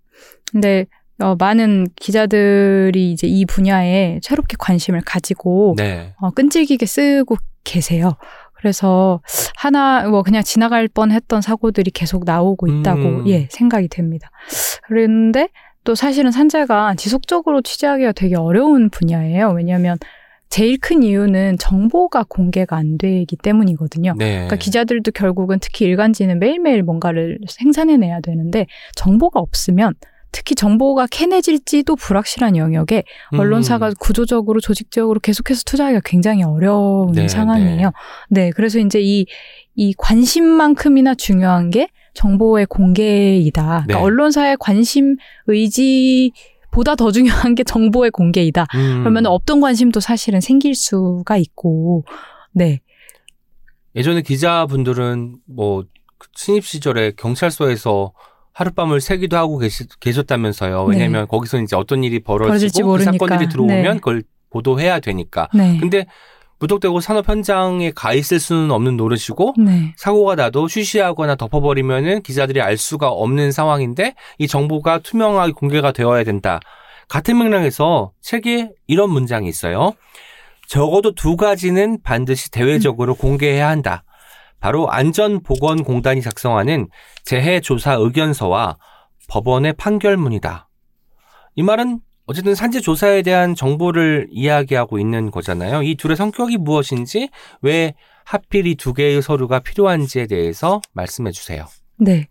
근데 어, 많은 기자들이 이제 이 분야에 새롭게 관심을 가지고 네. 어, 끈질기게 쓰고 계세요. 그래서 하나 뭐 그냥 지나갈 뻔했던 사고들이 계속 나오고 있다고 음. 예 생각이 됩니다. 그런데 또 사실은 산재가 지속적으로 취재하기가 되게 어려운 분야예요. 왜냐하면 제일 큰 이유는 정보가 공개가 안 되기 때문이거든요. 네. 그러니까 기자들도 결국은 특히 일간지는 매일매일 뭔가를 생산해내야 되는데 정보가 없으면 특히 정보가 캐내질지도 불확실한 영역에 음. 언론사가 구조적으로 조직적으로 계속해서 투자하기가 굉장히 어려운 네, 상황이에요. 네. 그래서 이제 이, 이 관심만큼이나 중요한 게 정보의 공개이다. 그러니까 네. 언론사의 관심 의지 보다 더 중요한 게 정보의 공개이다. 음. 그러면 없던 관심도 사실은 생길 수가 있고, 네. 예전에 기자분들은 뭐그 신입 시절에 경찰서에서 하룻밤을 새기도 하고 계시, 계셨다면서요. 왜냐하면 거기서 이제 어떤 일이 네. 벌어지고 그. 사건들이 들어오면 네. 그걸 보도해야 되니까. 네. 근데 무턱대고 산업 현장에 가 있을 수는 없는 노릇이고 네. 사고가 나도 쉬쉬하거나 덮어버리면은 기자들이 알 수가 없는 상황인데 이 정보가 투명하게 공개가 되어야 된다. 같은 맥락에서 책에 이런 문장이 있어요. 적어도 두 가지는 반드시 대외적으로 공개해야 한다. 바로 안전보건공단이 작성하는 재해조사 의견서와 법원의 판결문이다. 이 말은 어쨌든 산재 조사에 대한 정보를 이야기하고 있는 거잖아요. 이 둘의 성격이 무엇인지, 왜 하필 이 두 개의 서류가 필요한지에 대해서 말씀해 주세요. 네.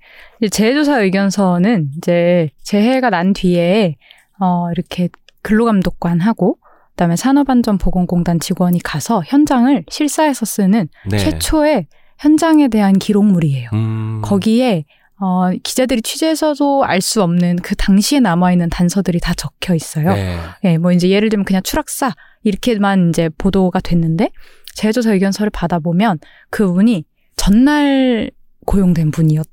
재해조사 의견서는 이제 재해가 난 뒤에 어 이렇게 근로감독관하고 그다음에 산업안전보건공단 직원이 가서 현장을 실사해서 쓰는 네. 최초의 현장에 대한 기록물이에요. 음, 거기에 어 기자들이 취재해서도 알 수 없는 그 당시에 남아 있는 단서들이 다 적혀 있어요. 네. 예, 뭐 이제 예를 들면 그냥 추락사 이렇게만 이제 보도가 됐는데 재조사 의견서를 받아보면 그분이 전날 고용된 분이었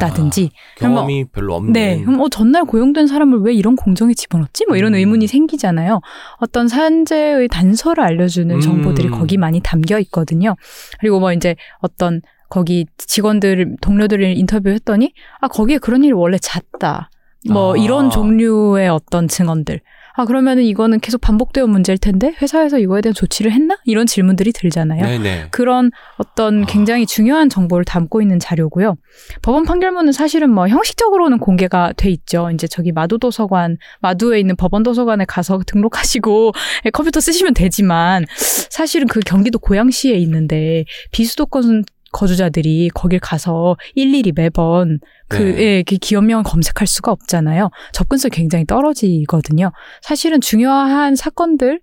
다든지 아, 경험이 별로 없는. 네, 그럼 어 전날 고용된 사람을 왜 이런 공정에 집어넣지? 뭐 이런 음. 의문이 생기잖아요. 어떤 산재의 단서를 알려주는 음. 정보들이 거기 많이 담겨 있거든요. 그리고 뭐 이제 어떤 거기 직원들 동료들을 인터뷰했더니 아 거기에 그런 일이 원래 잦다. 뭐 아. 이런 종류의 어떤 증언들. 아 그러면은 이거는 계속 반복되어 문제일 텐데 회사에서 이거에 대한 조치를 했나? 이런 질문들이 들잖아요. 네네. 그런 어떤 아. 굉장히 중요한 정보를 담고 있는 자료고요. 법원 판결문은 사실은 뭐 형식적으로는 공개가 돼 있죠. 이제 저기 마두 도서관, 마두에 있는 법원 도서관에 가서 등록하시고 컴퓨터 쓰시면 되지만 사실은 그 경기도 고양시에 있는데 비수도권 거주자들이 거길 가서 일일이 매번 그, 네. 예, 그 기업명을 검색할 수가 없잖아요. 접근성이 굉장히 떨어지거든요. 사실은 중요한 사건들,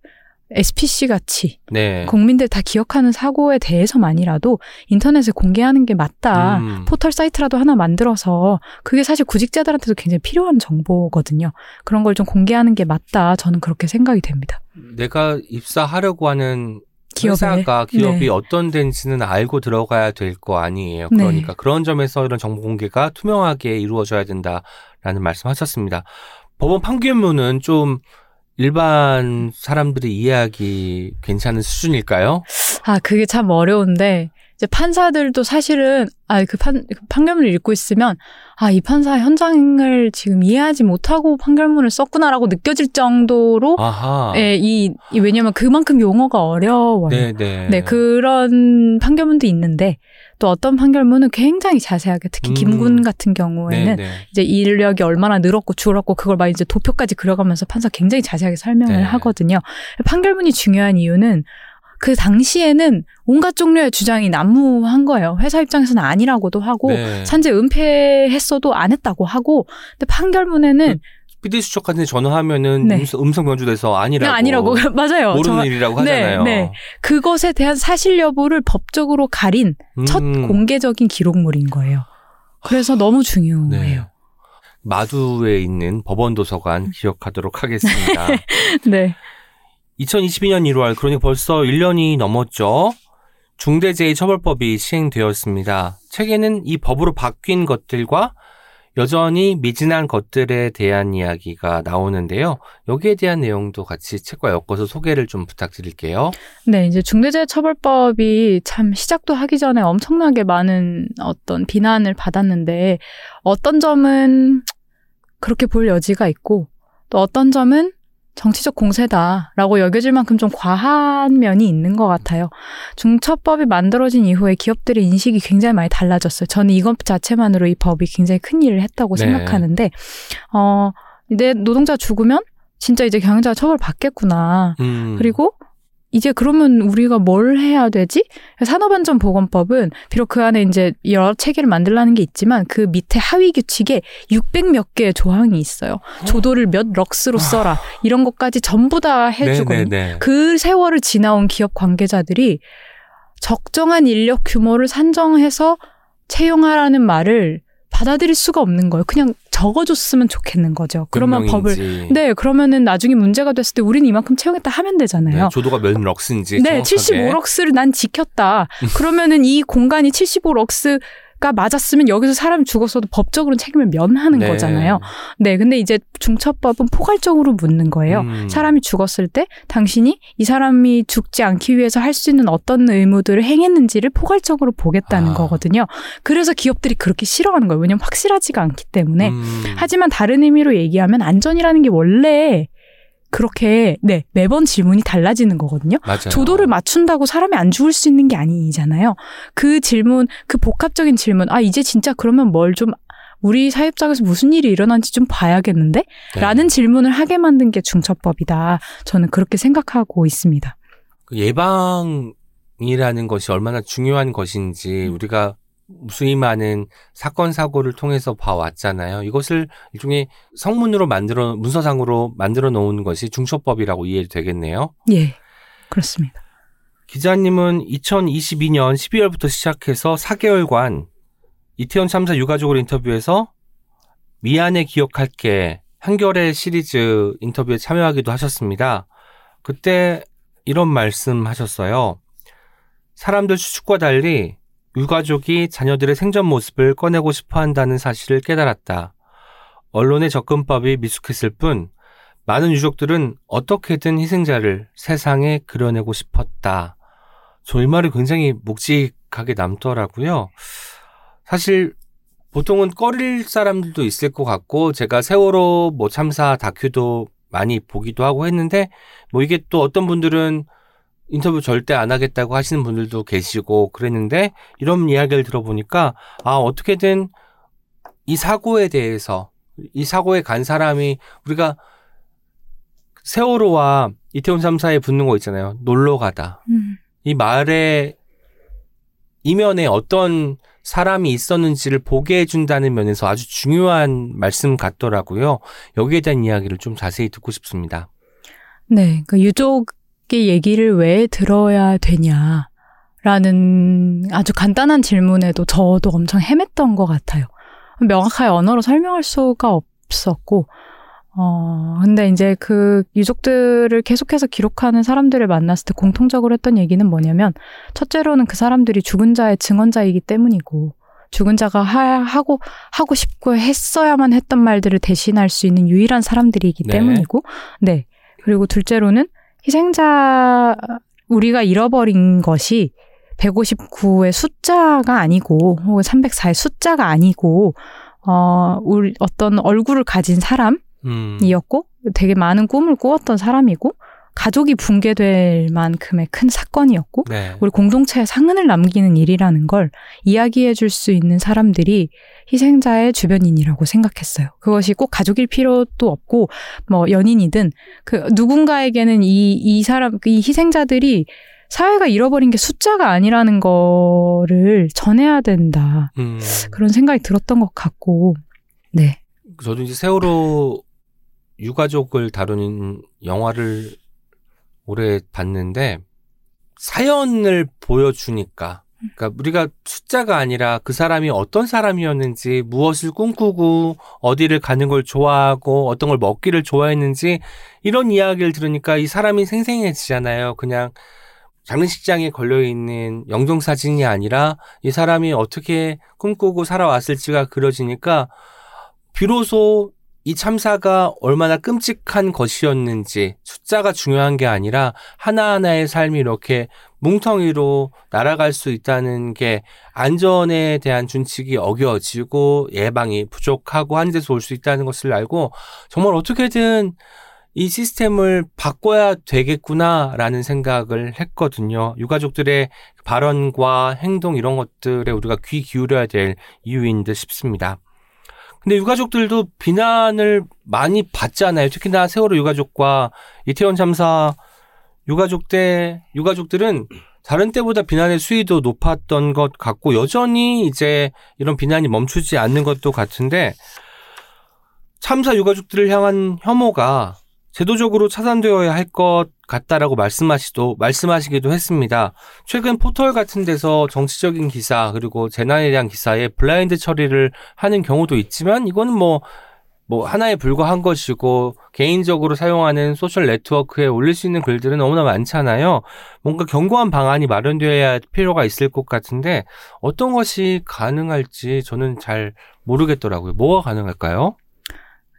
SPC 같이 네. 국민들 다 기억하는 사고에 대해서만이라도 인터넷에 공개하는 게 맞다. 음. 포털 사이트라도 하나 만들어서 그게 사실 구직자들한테도 굉장히 필요한 정보거든요. 그런 걸 좀 공개하는 게 맞다. 저는 그렇게 생각이 됩니다. 내가 입사하려고 하는. 회사가 기업이 네. 어떤 데인지는 알고 들어가야 될 거 아니에요. 네. 그러니까 그런 점에서 이런 정보 공개가 투명하게 이루어져야 된다라는 말씀하셨습니다. 법원 판결문은 좀 일반 사람들이 이해하기 괜찮은 수준일까요? 아, 그게 참 어려운데, 이제 판사들도 사실은, 아, 그 판, 그 판결문을 읽고 있으면, 아, 이 판사 현장을 지금 이해하지 못하고 판결문을 썼구나라고 느껴질 정도로, 아하. 예, 이, 이 왜냐면 그만큼 용어가 어려워요. 네, 네. 네, 그런 판결문도 있는데, 또 어떤 판결문은 굉장히 자세하게, 특히 음. 김군 같은 경우에는 네, 네. 이제 인력이 얼마나 늘었고 줄었고 그걸 막 이제 도표까지 그려가면서 판사 굉장히 자세하게 설명을 네. 하거든요. 판결문이 중요한 이유는 그 당시에는 온갖 종류의 주장이 난무한 거예요. 회사 입장에서는 아니라고도 하고 네. 산재 은폐했어도 안 했다고 하고 근데 판결문에는 PD 수첩한테 전화하면은 네. 음성, 변조돼서 아니라고. 그냥 아니라고 맞아요. 모르는 정말 일이라고 네, 하잖아요. 네. 그것에 대한 사실 여부를 법적으로 가린 첫 음. 공개적인 기록물인 거예요. 그래서 너무 중요해요. 네. 마두에 있는 법원 도서관 기억하도록 하겠습니다. 네. 2022년 1월, 그러니까 벌써 1년이 넘었죠. 중대재해처벌법이 시행되었습니다. 책에는 이 법으로 바뀐 것들과 여전히 미진한 것들에 대한 이야기가 나오는데요. 여기에 대한 내용도 같이 책과 엮어서 소개를 좀 부탁드릴게요. 네, 이제 중대재해처벌법이 참 시작도 하기 전에 엄청나게 많은 어떤 비난을 받았는데 어떤 점은 그렇게 볼 여지가 있고 또 어떤 점은 정치적 공세다라고 여겨질 만큼 좀 과한 면이 있는 것 같아요. 중처법이 만들어진 이후에 기업들의 인식이 굉장히 많이 달라졌어요. 저는 이것 자체만으로 이 법이 굉장히 큰 일을 했다고 네. 생각하는데, 어, 내 노동자 죽으면 진짜 이제 경영자가 처벌 받겠구나. 음. 그리고 이제 그러면 우리가 뭘 해야 되지? 산업안전보건법은 비록 그 안에 이제 여러 체계를 만들라는 게 있지만 그 밑에 하위 규칙에 600 몇 개의 조항이 있어요. 조도를 몇 럭스로 써라. 이런 것까지 전부 다 해주거든요. 아. 네네네. 그 세월을 지나온 기업 관계자들이 적정한 인력 규모를 산정해서 채용하라는 말을 받아들일 수가 없는 거예요. 그냥 적어줬으면 좋겠는 거죠. 그러면 법을. 네, 그러면 나중에 문제가 됐을 때 우리는 이만큼 채용했다 하면 되잖아요. 네, 조도가 몇 럭스인지 네, 정확하게. 75 럭스를 난 지켰다. 그러면은 이 공간이 75 럭스 가 맞았으면 여기서 사람이 죽었어도 법적으로는 책임을 면하는 네. 거잖아요. 네, 근데 이제 중처법은 포괄적으로 묻는 거예요. 음. 사람이 죽었을 때 당신이 이 사람이 죽지 않기 위해서 할 수 있는 어떤 의무들을 행했는지를 포괄적으로 보겠다는 아. 거거든요. 그래서 기업들이 그렇게 싫어하는 거예요. 왜냐면 확실하지가 않기 때문에. 음. 하지만 다른 의미로 얘기하면 안전이라는 게 원래 그렇게 네 매번 질문이 달라지는 거거든요. 맞아요. 조도를 맞춘다고 사람이 안 죽을 수 있는 게 아니잖아요. 그 질문, 그 복합적인 질문, 아 이제 진짜 그러면 뭘 좀 우리 사회적에서 무슨 일이 일어난지 좀 봐야겠는데? 네. 라는 질문을 하게 만든 게 중처법이다. 저는 그렇게 생각하고 있습니다. 그 예방 이라는 것이 얼마나 중요한 것인지 음. 우리가 무수히 많은 사건 사고를 통해서 봐왔잖아요. 이것을 일종의 성문으로 만들어 문서상으로 만들어 놓은 것이 중처법이라고 이해도 되겠네요. 예, 그렇습니다. 기자님은 2022년 12월부터 시작해서 4개월간 이태원 참사 유가족을 인터뷰해서 미안해 기억할게 한결의 시리즈 인터뷰에 참여하기도 하셨습니다. 그때 이런 말씀 하셨어요. 사람들 추측과 달리 유가족이 자녀들의 생전 모습을 꺼내고 싶어 한다는 사실을 깨달았다. 언론의 접근법이 미숙했을 뿐 많은 유족들은 어떻게든 희생자를 세상에 그려내고 싶었다. 저 이 말이 굉장히 묵직하게 남더라고요. 사실 보통은 꺼릴 사람들도 있을 것 같고 제가 세월호 뭐 참사 다큐도 많이 보기도 하고 했는데 뭐 이게 또 어떤 분들은 인터뷰 절대 안 하겠다고 하시는 분들도 계시고 그랬는데 이런 이야기를 들어보니까 아 어떻게든 이 사고에 대해서 이 사고에 간 사람이 우리가 세월호와 이태원 참사에 붙는 거 있잖아요. 놀러 가다. 음, 이 말에 이면에 어떤 사람이 있었는지를 보게 해준다는 면에서 아주 중요한 말씀 같더라고요. 여기에 대한 이야기를 좀 자세히 듣고 싶습니다. 네, 그 유족의 얘기를 왜 들어야 되냐. 라는 아주 간단한 질문에도 저도 엄청 헤맸던 것 같아요. 명확하게 언어로 설명할 수가 없었고, 어, 근데 이제 그 유족들을 계속해서 기록하는 사람들을 만났을 때 공통적으로 했던 얘기는 뭐냐면, 첫째로는 그 사람들이 죽은 자의 증언자이기 때문이고, 죽은 자가 하, 하고, 하고 싶고 했어야만 했던 말들을 대신할 수 있는 유일한 사람들이기 네. 때문이고, 네. 그리고 둘째로는 희생자, 우리가 잃어버린 것이 159의 숫자가 아니고, 혹은 304의 숫자가 아니고, 어, 우리 어떤 얼굴을 가진 사람, 음. 이었고 되게 많은 꿈을 꾸었던 사람이고 가족이 붕괴될 만큼의 큰 사건이었고 네. 우리 공동체에 상흔을 남기는 일이라는 걸 이야기해 줄 수 있는 사람들이 희생자의 주변인이라고 생각했어요. 그것이 꼭 가족일 필요도 없고 뭐 연인이든 그 누군가에게는 이 이 사람 이 희생자들이 사회가 잃어버린 게 숫자가 아니라는 거를 전해야 된다. 음. 그런 생각이 들었던 것 같고 네. 저도 이제 세월호 유가족을 다루는 영화를 올해 봤는데 사연을 보여주니까 그러니까 우리가 숫자가 아니라 그 사람이 어떤 사람이었는지 무엇을 꿈꾸고 어디를 가는 걸 좋아하고 어떤 걸 먹기를 좋아했는지 이런 이야기를 들으니까 이 사람이 생생해지잖아요. 그냥 장례식장에 걸려 있는 영정 사진이 아니라 이 사람이 어떻게 꿈꾸고 살아왔을지가 그려지니까 비로소 이 참사가 얼마나 끔찍한 것이었는지 숫자가 중요한 게 아니라 하나하나의 삶이 이렇게 뭉텅이로 날아갈 수 있다는 게 안전에 대한 준칙이 어겨지고 예방이 부족하고 한 데서 올 수 있다는 것을 알고 정말 어떻게든 이 시스템을 바꿔야 되겠구나라는 생각을 했거든요. 유가족들의 발언과 행동 이런 것들에 우리가 귀 기울여야 될 이유인 듯 싶습니다. 근데 유가족들도 비난을 많이 받잖아요. 특히나 세월호 유가족과 이태원 참사 유가족 때 유가족들은 다른 때보다 비난의 수위도 높았던 것 같고 여전히 이제 이런 비난이 멈추지 않는 것도 같은데 참사 유가족들을 향한 혐오가 제도적으로 차단되어야 할 것 같다라고 말씀하시도 말씀하시기도 했습니다. 최근 포털 같은 데서 정치적인 기사 그리고 재난에 대한 기사에 블라인드 처리를 하는 경우도 있지만 이거는 뭐뭐 하나에 불과한 것이고 개인적으로 사용하는 소셜 네트워크에 올릴 수 있는 글들은 너무나 많잖아요. 뭔가 견고한 방안이 마련되어야 할 필요가 있을 것 같은데 어떤 것이 가능할지 저는 잘 모르겠더라고요. 뭐가 가능할까요?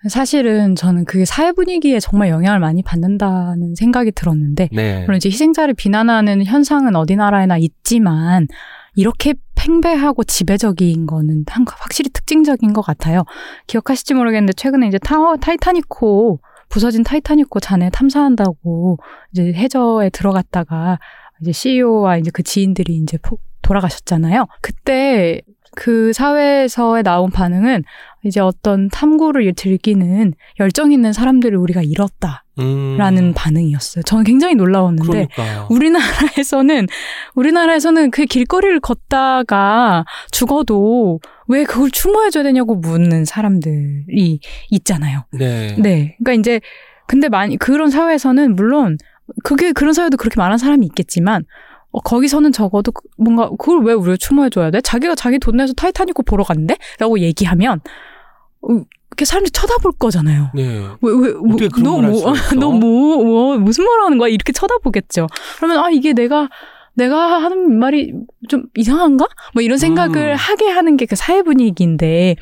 사실은 저는 그게 사회 분위기에 정말 영향을 많이 받는다는 생각이 들었는데 네. 물론 이제 희생자를 비난하는 현상은 어디 나라에나 있지만 이렇게 팽배하고 지배적인 거는 한- 확실히 특징적인 것 같아요. 기억하실지 모르겠는데 최근에 이제 타, 타이타닉호 부서진 타이타닉호 잔해 탐사한다고 이제 해저에 들어갔다가 이제 CEO와 이제 그 지인들이 이제 폭 돌아가셨잖아요. 그때 그 사회에서의 나온 반응은 이제 어떤 탐구를 즐기는 열정 있는 사람들을 우리가 잃었다 라는 음, 반응이었어요. 저는 굉장히 놀라웠는데 그러니까 우리나라에서는 우리나라에서는 그 길거리를 걷다가 죽어도 왜 그걸 추모해 줘야 되냐고 묻는 사람들이 있잖아요. 네. 네. 그러니까 이제 근데 많이 그런 사회에서는 물론 그게 그런 사회도 그렇게 많은 사람이 있겠지만 어, 거기서는 적어도 그- 뭔가 그걸 왜 우리가 추모해줘야 돼? 자기가 자기 돈 내서 타이타닉호 보러 간대? 라고 얘기하면 어, 이렇게 사람들이 쳐다볼 거잖아요. 네. 왜, 왜, 뭐, 너 뭐? 너 뭐, 뭐, 무슨 말 하는 거야? 이렇게 쳐다보겠죠. 그러면, 아, 이게 내가, 내가 하는 말이 좀 이상한가? 뭐 이런 생각을 음. 하게 하는 게 그 사회 분위기인데,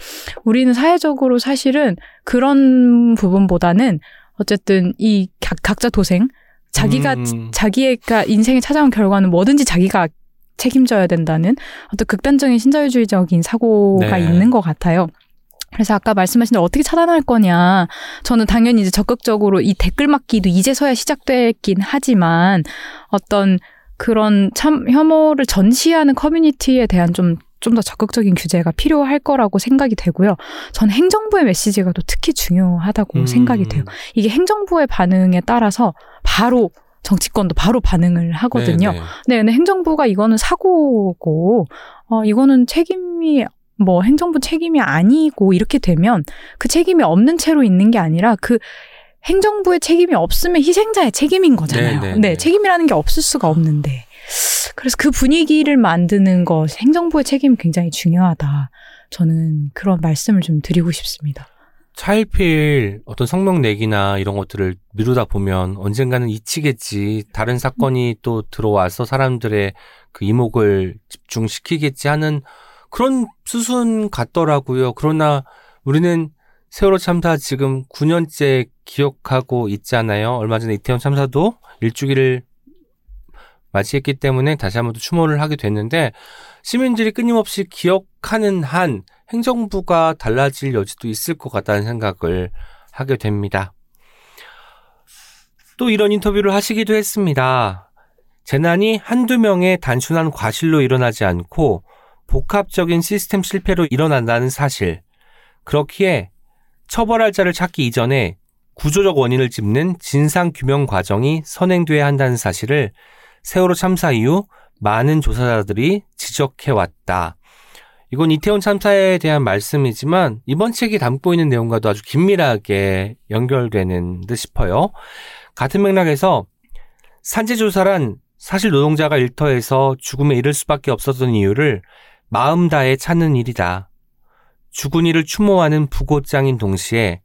우리는 사회적으로 사실은 그런 부분보다는 어쨌든 이 각, 각자 도생, 자기가, 음. 자기가 인생에 찾아온 결과는 뭐든지 자기가 책임져야 된다는 어떤 극단적인 신자유주의적인 사고가 네. 있는 것 같아요. 그래서 아까 말씀하신 대로 어떻게 차단할 거냐. 저는 당연히 이제 적극적으로 이 댓글 막기도 이제서야 시작됐긴 하지만 어떤 그런 참 혐오를 전시하는 커뮤니티에 대한 좀 좀 더 적극적인 규제가 필요할 거라고 생각이 되고요. 저는 행정부의 메시지가 또 특히 중요하다고 음. 생각이 돼요. 이게 행정부의 반응에 따라서 바로 정치권도 바로 반응을 하거든요. 네, 네. 네, 근데 행정부가 이거는 사고고, 어, 이거는 책임이, 뭐, 행정부 책임이 아니고, 이렇게 되면 그 책임이 없는 채로 있는 게 아니라 그 행정부의 책임이 없으면 희생자의 책임인 거잖아요. 네, 네, 네, 네. 책임이라는 게 없을 수가 없는데. 그래서 그 분위기를 만드는 것, 행정부의 책임이 굉장히 중요하다. 저는 그런 말씀을 좀 드리고 싶습니다. 차일피일 어떤 성명 내기나 이런 것들을 미루다 보면 언젠가는 잊히겠지. 다른 사건이 또 들어와서 사람들의 그 이목을 집중시키겠지 하는 그런 수순 같더라고요. 그러나 우리는 세월호 참사 지금 9년째 기억하고 있잖아요. 얼마 전에 이태원 참사도 일주기를 맞이했기 때문에 다시 한번 또 추모를 하게 됐는데 시민들이 끊임없이 기억하는 한 행정부가 달라질 여지도 있을 것 같다는 생각을 하게 됩니다. 또 이런 인터뷰를 하시기도 했습니다. 재난이 한두 명의 단순한 과실로 일어나지 않고 복합적인 시스템 실패로 일어난다는 사실. 그렇기에 처벌할 자를 찾기 이전에 구조적 원인을 짚는 진상 규명 과정이 선행돼야 한다는 사실을 세월호 참사 이후 많은 조사자들이 지적해 왔다. 이건 이태원 참사에 대한 말씀이지만 이번 책이 담고 있는 내용과도 아주 긴밀하게 연결되는 듯 싶어요. 같은 맥락에서 산재조사란 사실 노동자가 일터에서 죽음에 이를 수밖에 없었던 이유를 마음 다해 찾는 일이다. 죽은 이를 추모하는 부고장인 동시에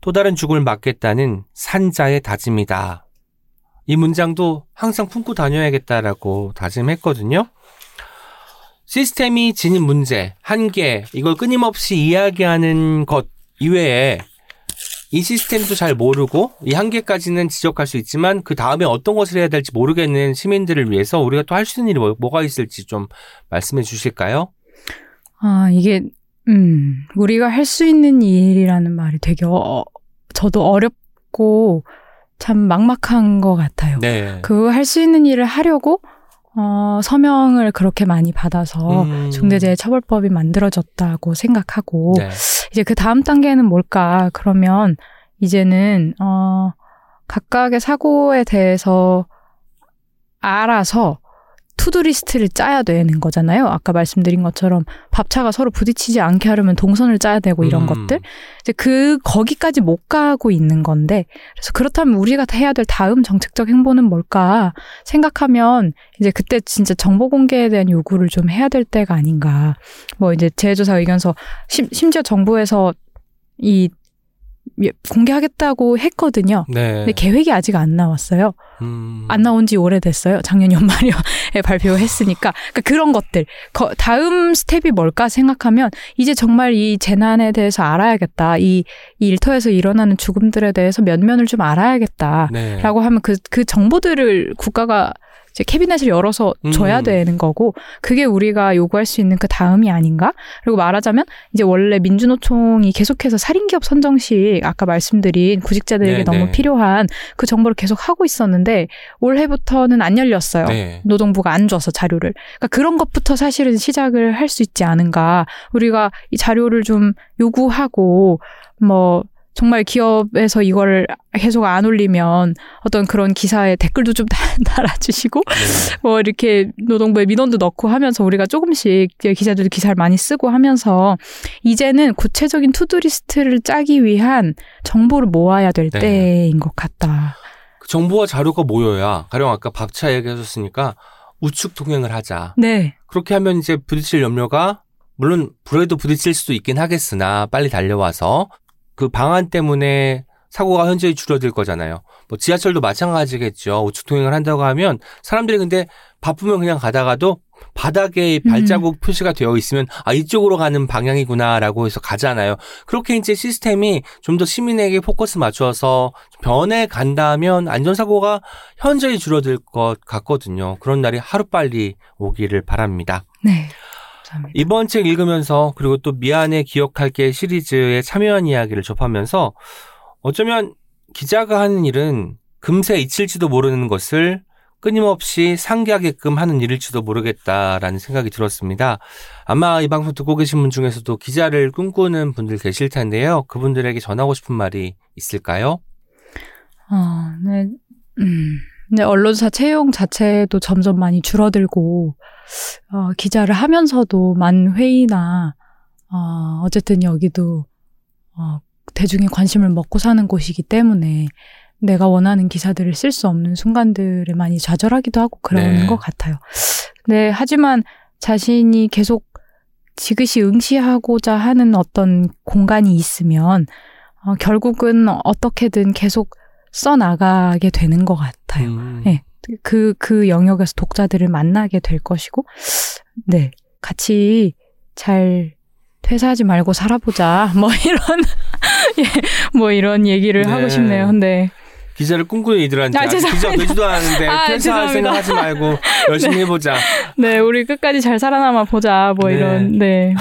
또 다른 죽음을 막겠다는 산자의 다짐이다. 이 문장도 항상 품고 다녀야겠다라고 다짐했거든요. 시스템이 지닌 문제, 한계, 이걸 끊임없이 이야기하는 것 이외에 이 시스템도 잘 모르고 이 한계까지는 지적할 수 있지만 그 다음에 어떤 것을 해야 될지 모르겠는 시민들을 위해서 우리가 또 할 수 있는 일이 뭐, 뭐가 있을지 좀 말씀해 주실까요? 아, 이게, 음, 우리가 할 수 있는 일이라는 말이 되게, 어, 저도 어렵고 참 막막한 것 같아요. 네. 그 할 수 있는 일을 하려고, 어, 서명을 그렇게 많이 받아서 음. 중대재해처벌법이 만들어졌다고 생각하고, 네. 이제 그 다음 단계는 뭘까? 그러면 이제는 어 각각의 사고에 대해서 알아서 to-do list를 짜야 되는 거잖아요. 아까 말씀드린 것처럼 밥차가 서로 부딪히지 않게 하려면 동선을 짜야 되고 이런 음. 것들. 이제 그 거기까지 못 가고 있는 건데 그래서 그렇다면 우리가 해야 될 다음 정책적 행보는 뭘까 생각하면 이제 그때 진짜 정보 공개에 대한 요구를 좀 해야 될 때가 아닌가. 뭐 이제 재조사 의견서 심, 심지어 정부에서 이 예, 공개하겠다고 했거든요. 네. 근데 계획이 아직 안 나왔어요. 음. 안 나온 지 오래됐어요. 작년 연말에 발표했으니까. 그러니까 그런 것들. 거- 다음 스텝이 뭘까 생각하면 이제 정말 이 재난에 대해서 알아야겠다. 이, 이 일터에서 일어나는 죽음들에 대해서 면면을 좀 알아야겠다. 네. 라고 하면 그, 그 정보들을 국가가 이제 캐비넷을 열어서 줘야 음. 되는 거고, 그게 우리가 요구할 수 있는 그 다음이 아닌가? 그리고 말하자면, 이제 원래 민주노총이 계속해서 살인기업 선정식, 아까 말씀드린 구직자들에게 네, 너무 네. 필요한 그 정보를 계속 하고 있었는데, 올해부터는 안 열렸어요. 네. 노동부가 안 줘서 자료를. 그러니까 그런 것부터 사실은 시작을 할 수 있지 않은가. 우리가 이 자료를 좀 요구하고, 뭐, 정말 기업에서 이거를 계속 안 올리면 어떤 그런 기사에 댓글도 좀 달- 달아주시고, 네. 뭐 이렇게 노동부에 민원도 넣고 하면서 우리가 조금씩 기자들도 기사를 많이 쓰고 하면서 이제는 구체적인 to-do list를 짜기 위한 정보를 모아야 될 네. 때인 것 같다. 그 정보와 자료가 모여야 가령 아까 밥차 얘기하셨으니까 우측 통행을 하자. 네. 그렇게 하면 이제 부딪힐 염려가 물론 불에도 부딪힐 수도 있긴 하겠으나 빨리 달려와서 그 방안 때문에 사고가 현저히 줄어들 거잖아요. 뭐 지하철도 마찬가지겠죠. 우측 통행을 한다고 하면 사람들이 근데 바쁘면 그냥 가다가도 바닥에 음. 발자국 표시가 되어 있으면 아 이쪽으로 가는 방향이구나라고 해서 가잖아요. 그렇게 이제 시스템이 좀 더 시민에게 포커스 맞춰서 변해 간다면 안전사고가 현저히 줄어들 것 같거든요. 그런 날이 하루빨리 오기를 바랍니다. 네. 감사합니다. 이번 책 읽으면서 그리고 또 미안해 기억할게 시리즈에 참여한 이야기를 접하면서 어쩌면 기자가 하는 일은 금세 잊힐지도 모르는 것을 끊임없이 상기하게끔 하는 일일지도 모르겠다라는 생각이 들었습니다. 아마 이 방송 듣고 계신 분 중에서도 기자를 꿈꾸는 분들 계실 텐데요. 그분들에게 전하고 싶은 말이 있을까요? 어, 네. 음. 근데 언론사 채용 자체도 점점 많이 줄어들고 어, 기자를 하면서도 많은 회의나 어, 어쨌든 여기도 어, 대중의 관심을 먹고 사는 곳이기 때문에 내가 원하는 기사들을 쓸 수 없는 순간들에 많이 좌절하기도 하고 그러는 네. 것 같아요. 네, 하지만 자신이 계속 지그시 응시하고자 하는 어떤 공간이 있으면 어, 결국은 어떻게든 계속 써나가게 되는 것 같아요. 음. 네. 그, 그 영역에서 독자들을 만나게 될 것이고, 네. 같이 잘 퇴사하지 말고 살아보자. 뭐 이런, 예, 뭐 이런 얘기를 네. 하고 싶네요. 근데, 기자를 꿈꾸는 이들한테 아, 기자. 되지도 않았는데 아, 퇴사할. 생각하지 말고 열심히 해보자. 네, 우리 끝까지 잘 살아남아 보자. 뭐 네. 이런, 네.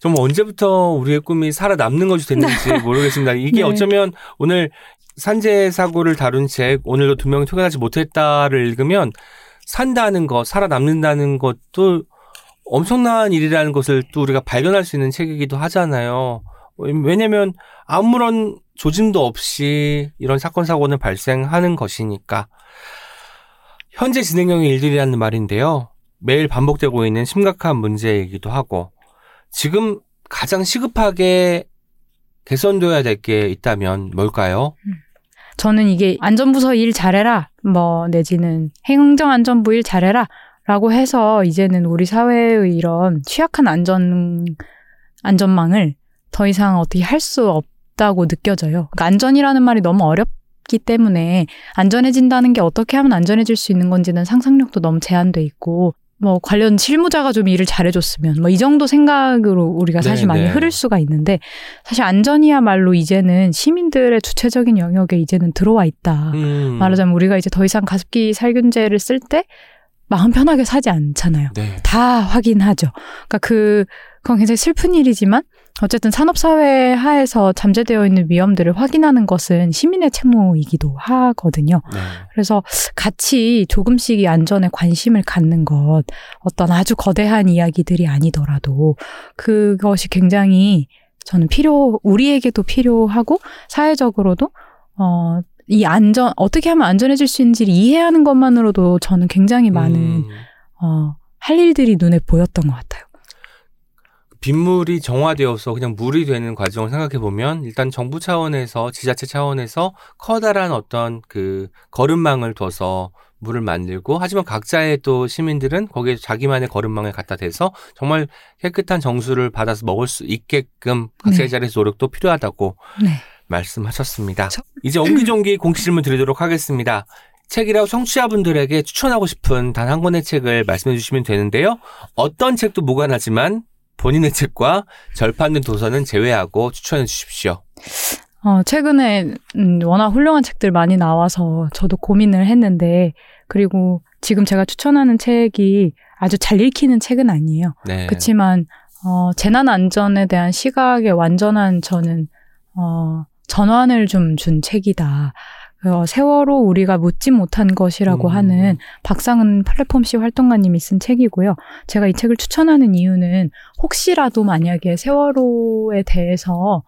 좀 언제부터 우리의 꿈이 살아남는 것이 됐는지 모르겠습니다. 이게 네. 어쩌면 오늘 산재 사고를 다룬 책 오늘도 두 명이 퇴근하지 못했다를 읽으면 산다는 것, 살아남는다는 것도 엄청난 일이라는 것을 또 우리가 발견할 수 있는 책이기도 하잖아요. 왜냐면 아무런 조짐도 없이 이런 사건 사고는 발생하는 것이니까 현재 진행형의 일들이라는 말인데요. 매일 반복되고 있는 심각한 문제이기도 하고 지금 가장 시급하게 개선돼야 될 게 있다면 뭘까요? 저는 이게 안전부서 일 잘해라. 뭐, 내지는 행정안전부 일 잘해라. 라고 해서 이제는 우리 사회의 이런 취약한 안전, 안전망을 더 이상 어떻게 할 수 없다고 느껴져요. 그러니까 안전이라는 말이 너무 어렵기 때문에 안전해진다는 게 어떻게 하면 안전해질 수 있는 건지는 상상력도 너무 제한돼 있고, 뭐 관련 실무자가 좀 일을 잘해줬으면 뭐 이 정도 생각으로 우리가 사실 네, 많이 네. 흐를 수가 있는데 사실 안전이야말로 이제는 시민들의 주체적인 영역에 이제는 들어와 있다. 음. 말하자면 우리가 이제 더 이상 가습기 살균제를 쓸 때 마음 편하게 사지 않잖아요. 네. 다 확인하죠. 그러니까 그 그건 굉장히 슬픈 일이지만 어쨌든 산업사회 하에서 잠재되어 있는 위험들을 확인하는 것은 시민의 책무이기도 하거든요. 네. 그래서 같이 조금씩 이 안전에 관심을 갖는 것, 어떤 아주 거대한 이야기들이 아니더라도 그것이 굉장히 저는 필요, 우리에게도 필요하고 사회적으로도 어, 이 안전, 어떻게 하면 안전해질 수 있는지를 이해하는 것만으로도 저는 굉장히 많은, 음. 어, 할 일들이 눈에 보였던 것 같아요. 빗물이 정화되어서 그냥 물이 되는 과정을 생각해 보면 일단 정부 차원에서 지자체 차원에서 커다란 어떤 그 거름망을 둬서 물을 만들고 하지만 각자의 또 시민들은 거기에 자기만의 거름망을 갖다 대서 정말 깨끗한 정수를 받아서 먹을 수 있게끔 각자의 네. 자리에서 노력도 필요하다고 네. 말씀하셨습니다. 저- 이제 옹기종기 공식 질문 드리도록 하겠습니다. 책이라고 청취자분들에게 추천하고 싶은 단 한 권의 책을 말씀해 주시면 되는데요. 어떤 책도 무관하지만 본인의 책과 절판된 도서는 제외하고 추천해 주십시오. 어, 최근에, 음, 워낙 훌륭한 책들 많이 나와서 저도 고민을 했는데, 그리고 지금 제가 추천하는 책이 아주 잘 읽히는 책은 아니에요. 네. 그렇지만 어, 재난 안전에 대한 시각의 완전한 저는 어, 전환을 좀 준 책이다. 어, 세월호 우리가 묻지 못한 것이라고 음. 하는 박상은 플랫폼C 활동가님이 쓴 책이고요. 제가 이 책을 추천하는 이유는 혹시라도 만약에 세월호에 대해서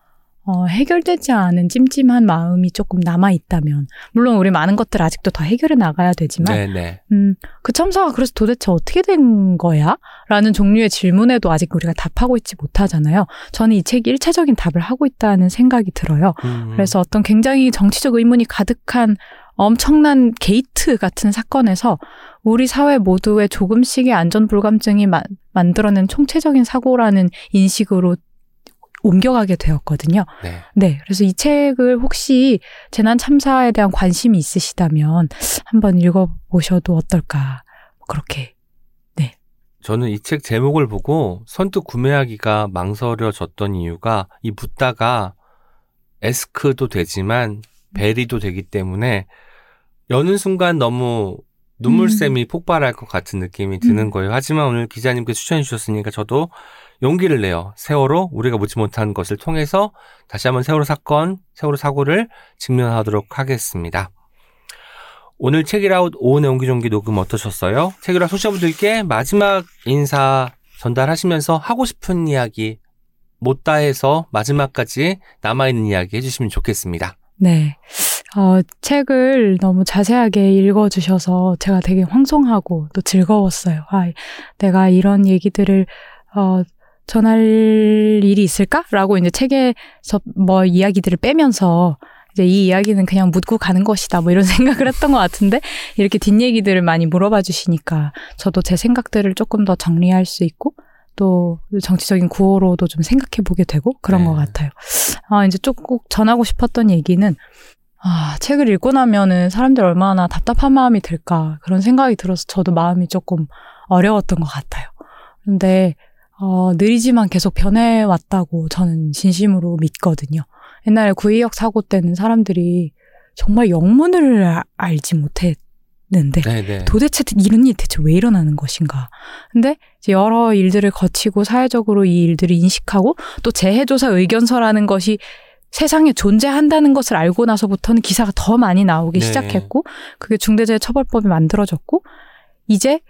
어, 해결되지 않은 찜찜한 마음이 조금 남아 있다면, 물론 우리 많은 것들 아직도 더 해결해 나가야 되지만, 네네. 음, 그 참사가 그래서 도대체 어떻게 된 거야? 라는 종류의 질문에도 아직 우리가 답하고 있지 못하잖아요. 저는 이 책이 일차적인 답을 하고 있다는 생각이 들어요. 음. 그래서 어떤 굉장히 정치적 의문이 가득한 엄청난 게이트 같은 사건에서 우리 사회 모두의 조금씩의 안전 불감증이 마- 만들어낸 총체적인 사고라는 인식으로 옮겨가게 되었거든요. 네. 네. 그래서 이 책을 혹시 재난 참사에 대한 관심이 있으시다면 한번 읽어보셔도 어떨까. 그렇게. 저는 이 책 제목을 보고 선뜻 구매하기가 망설여졌던 이유가 이 붓다가 에스크도 되지만 베리도 되기 때문에 여는 순간 너무 눈물샘이 폭발할 것 같은 느낌이 드는 음. 거예요. 하지만 오늘 기자님께서 추천해 주셨으니까 저도 용기를 내요. 세월호 우리가 묻지 못한 것을 통해서 다시 한번 세월호 사건, 세월호 사고를 직면하도록 하겠습니다. 오늘 책이라웃 오은의 옹기종기 녹음 어떠셨어요? 책이라웃 소시자분들께 마지막 인사 전달하시면서 하고 싶은 이야기 못 다 해서 마지막까지 남아있는 이야기 해주시면 좋겠습니다. 네. 어, 책을 너무 자세하게 읽어주셔서 제가 되게 황송하고 또 즐거웠어요. 아, 내가 이런 얘기들을, 어, 전할 일이 있을까라고 이제 책에서 뭐 이야기들을 빼면서 이제 이 이야기는 그냥 묻고 가는 것이다 뭐 이런 생각을 했던 것 같은데 이렇게 뒷 얘기들을 많이 물어봐 주시니까 저도 제 생각들을 조금 더 정리할 수 있고 또 정치적인 구호로도 좀 생각해 보게 되고 그런 네. 것 같아요. 아, 이제 쭉 전하고 싶었던 얘기는 아, 책을 읽고 나면은 사람들 얼마나 답답한 마음이 들까 그런 생각이 들어서 저도 마음이 조금 어려웠던 것 같아요. 근데 어, 느리지만 계속 변해왔다고 저는 진심으로 믿거든요. 옛날에 구의역 사고 때는 사람들이 정말 영문을 아- 알지 못했는데 네네. 도대체 이런 일이 대체 왜 일어나는 것인가. 근데 이제 여러 일들을 거치고 사회적으로 이 일들을 인식하고 또 재해조사 의견서라는 것이 세상에 존재한다는 것을 알고 나서부터는 기사가 더 많이 나오기 네. 시작했고 그게 중대재해처벌법이 만들어졌고 이제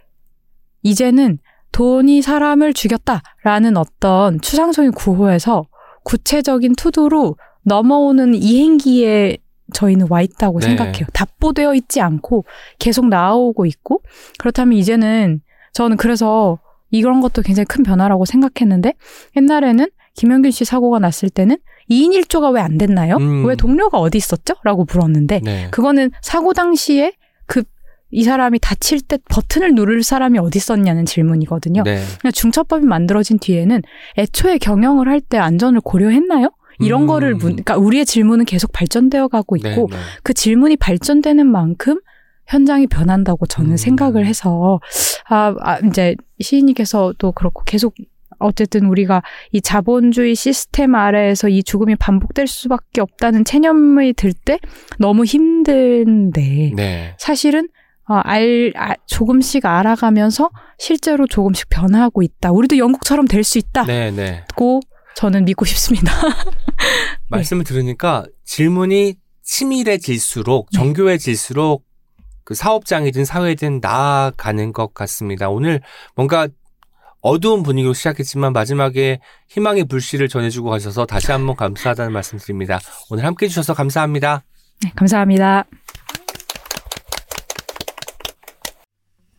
이제는 돈이 사람을 죽였다라는 어떤 추상적인 구호에서 구체적인 투도로 넘어오는 이 행기에 저희는 와 있다고 네. 생각해요. 답보되어 있지 않고 계속 나오고 있고 그렇다면 이제는 저는 그래서 이런 것도 굉장히 큰 변화라고 생각했는데 옛날에는 김영균 씨 사고가 났을 때는 2인 1조가 왜 안 됐나요? 음. 왜 동료가 어디 있었죠? 라고 물었는데 네. 그거는 사고 당시에 그 이 사람이 다칠 때 버튼을 누를 사람이 어디 있었냐는 질문이거든요. 네. 중첩법이 만들어진 뒤에는 애초에 경영을 할 때 안전을 고려했나요? 이런 음. 거를 문, 그러니까 우리의 질문은 계속 발전되어 가고 네, 있고 네. 그 질문이 발전되는 만큼 현장이 변한다고 저는 음. 생각을 해서 아, 아 이제 시인님께서도 그렇고 계속 어쨌든 우리가 이 자본주의 시스템 아래에서 이 죽음이 반복될 수밖에 없다는 체념이 들 때 너무 힘든데 네. 사실은 어, 알, 아, 조금씩 알아가면서 실제로 조금씩 변하고 있다. 우리도 영국처럼 될 수 있다고 네, 네. 저는 믿고 싶습니다. 말씀을 들으니까 질문이 치밀해질수록 네. 정교해질수록 그 사업장이든 사회든 나아가는 것 같습니다. 오늘 뭔가 어두운 분위기로 시작했지만 마지막에 희망의 불씨를 전해주고 가셔서 다시 한번 감사하다는 말씀 드립니다. 오늘 함께 해주셔서 감사합니다. 네, 감사합니다.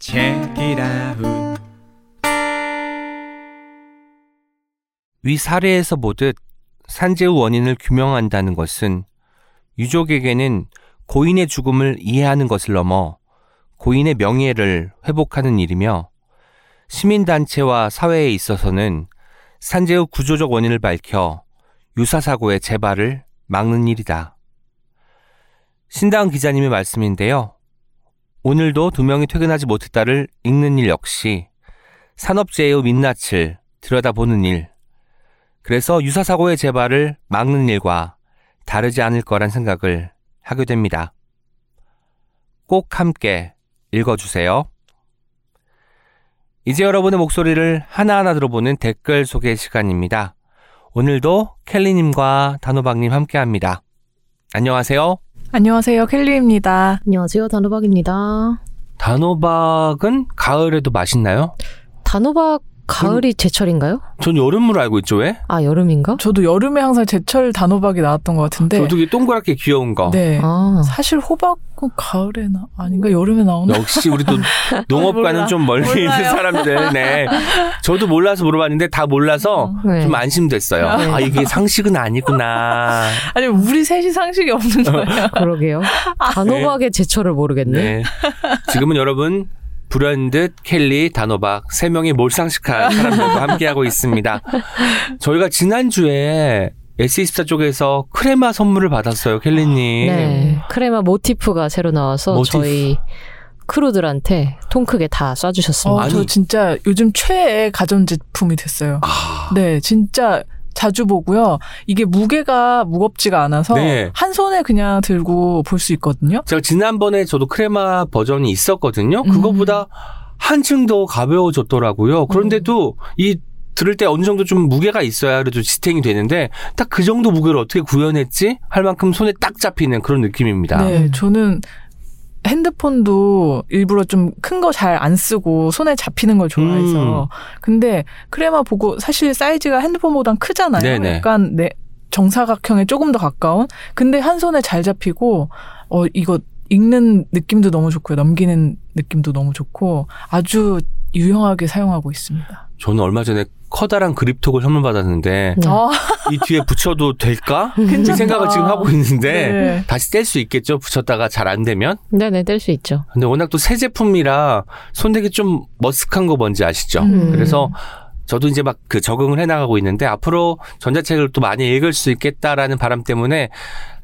Check it out. 위 사례에서 보듯 산재의 원인을 규명한다는 것은 유족에게는 고인의 죽음을 이해하는 것을 넘어 고인의 명예를 회복하는 일이며 시민단체와 사회에 있어서는 산재의 구조적 원인을 밝혀 유사사고의 재발을 막는 일이다. 신당 기자님의 말씀인데요. 오늘도 두 명이 퇴근하지 못했다를 읽는 일 역시 산업재해의 민낯을 들여다보는 일, 그래서 유사사고의 재발을 막는 일과 다르지 않을 거란 생각을 하게 됩니다. 꼭 함께 읽어주세요. 이제 여러분의 목소리를 하나하나 들어보는 댓글 소개 시간입니다. 오늘도 켈리님과 단호박님 함께 합니다. 안녕하세요. 안녕하세요. 켈리입니다. 안녕하세요. 단호박입니다. 단호박은 가을에도 맛있나요? 단호박 가을이 제철인가요? 전 여름으로 알고 있죠, 왜? 아, 여름인가? 저도 여름에 항상 제철 단호박이 나왔던 것 같은데. 저도 이게 동그랗게 귀여운 거. 네. 아, 사실 호박은 가을에 나 아닌가 여름에 나오나? 역시 우리도 농업과는 몰라. 좀 멀리 있는 몰라요. 사람들. 네. 저도 몰라서 물어봤는데 다 몰라서 네. 좀 안심됐어요. 네. 아, 이게 상식은 아니구나. 아니 우리 셋이 상식이 없는 거예요. 그러게요. 단호박의 제철을 모르겠네. 네. 지금은 여러분, 불현듯 켈리, 단호박 세 명이 몰상식한 사람들과 함께하고 있습니다. 저희가 지난주에 S24 쪽에서 크레마 선물을 받았어요, 켈리님. 네. 크레마 모티프가 새로 나와서 모티프. 저희 크루들한테 통 크게 다 어, 쏴주셨습니다. 아니. 저 진짜 요즘 최애 가전제품이 됐어요. 아, 네, 진짜 자주 보고요. 이게 무게가 무겁지가 않아서 네. 한 손에 그냥 들고 볼 수 있거든요. 제가 지난번에 저도 크레마 버전이 있었거든요. 음. 그거보다 한층 더 가벼워졌더라고요. 그런데도 이 들을 때 어느 정도 좀 무게가 있어야 그래도 지탱이 되는데 딱 그 정도 무게를 어떻게 구현했지 할 만큼 손에 딱 잡히는 그런 느낌입니다. 네, 저는 핸드폰도 일부러 좀 큰 거 잘 안 쓰고 손에 잡히는 걸 좋아해서. 음. 근데 크레마 보고 사실 사이즈가 핸드폰보단 크잖아요. 네네. 약간 내 정사각형에 조금 더 가까운. 근데 한 손에 잘 잡히고 어 이거 읽는 느낌도 너무 좋고요. 넘기는 느낌도 너무 좋고 아주 유용하게 사용하고 있습니다. 저는 얼마 전에 커다란 그립톡을 선물 받았는데 네. 아, 이 뒤에 붙여도 될까? 이 괜찮다. 생각을 지금 하고 있는데 네. 다시 뗄 수 있겠죠? 붙였다가 잘 안 되면. 네네, 뗄 수 있죠. 근데 워낙 또 새 제품이라 손대기 좀 머쓱한 거 뭔지 아시죠? 음. 그래서 저도 이제 막 그 적응을 해 나가고 있는데 앞으로 전자책을 또 많이 읽을 수 있겠다라는 바람 때문에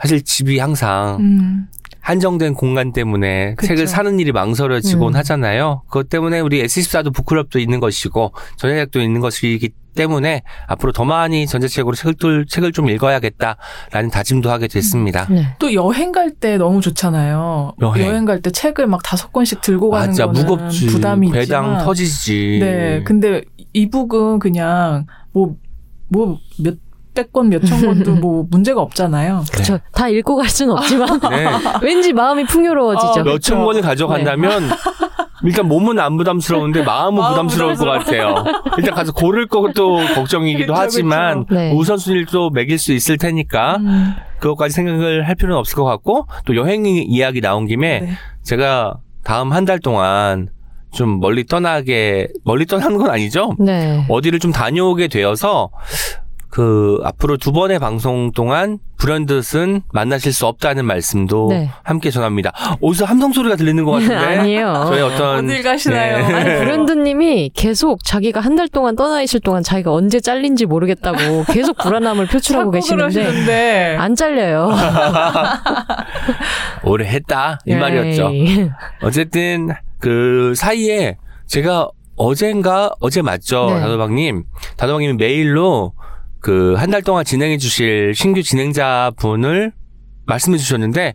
사실 집이 항상 음. 한정된 공간 때문에 그쵸. 책을 사는 일이 망설여지곤 음. 하잖아요. 그것 때문에 우리 S14도 북클럽도 있는 것이고 전자책도 있는 것이기 때문에 앞으로 더 많이 전자책으로 책을, 책을 좀 읽어야겠다라는 다짐도 하게 됐습니다. 네. 또 여행 갈 때 너무 좋잖아요. 여행. 갈때 책을 막 다섯 권씩 들고 가는 맞아 거는 무겁지 부담이 배당 터지지. 네, 근데 이북은 그냥 뭐 뭐몇 백 권, 몇천 권도 뭐 문제가 없잖아요. 그쵸. 다 읽고 갈 수는 없지만, 네. 왠지 마음이 풍요로워지죠. 어, 몇천 그렇죠. 권을 가져간다면 일단 몸은 안 부담스러운데 마음은 마음은 부담스러울 것 같아요. 일단 가서 고를 것도 걱정이기도 그쵸, 하지만 그쵸. 네. 우선순위를 또 매길 수 있을 테니까 음, 그것까지 생각을 할 필요는 없을 것 같고 또 여행 이야기 나온 김에 네. 제가 다음 한 달 동안 좀 멀리 떠나게 멀리 떠나는 건 아니죠. 네. 어디를 좀 다녀오게 되어서 그 앞으로 두 번의 방송 동안 불현듯은 만나실 수 없다는 말씀도 네. 함께 전합니다. 어디서 함성 소리가 들리는 것 같은데 아니에요. 저희 어떤 어딜 가시나요? 네. 아니 브랜드님이 계속 자기가 한 달 동안 떠나 있을 동안 자기가 언제 잘린지 모르겠다고 계속 불안함을 표출하고 계시는데 그러시는데 안 잘려요. 오래 했다 이 네. 말이었죠. 에이. 어쨌든 그 사이에 제가 어젠가 어제 맞죠 네. 다도박님 다도박님이 메일로 그 한 달 동안 진행해 주실 신규 진행자 분을 말씀해 주셨는데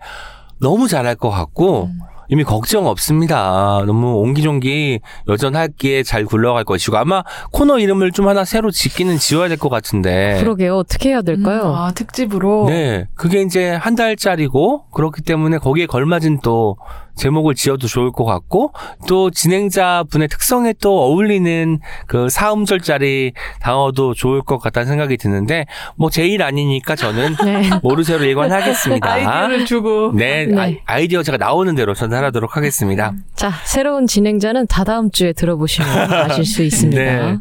너무 잘할 것 같고 음. 이미 걱정 없습니다. 너무 옹기종기 여전하게 잘 굴러갈 것이고 아마 코너 이름을 좀 하나 새로 짓기는 지어야 될 것 같은데. 그러게요. 어떻게 해야 될까요? 음, 아, 특집으로 네, 그게 이제 한 달짜리고 그렇기 때문에 거기에 걸맞은 또 제목을 지어도 좋을 것 같고 또 진행자 분의 특성에 또 어울리는 그 사음절짜리 단어도 좋을 것 같다는 생각이 드는데 뭐 제일 아니니까 저는 네. 모르쇠로 예관하겠습니다. 아이디어를 주고 네, 네. 아이- 아이디어 제가 나오는 대로 전달하도록 하겠습니다. 자, 새로운 진행자는 다다음 주에 들어보시면 아실 수 있습니다. 네.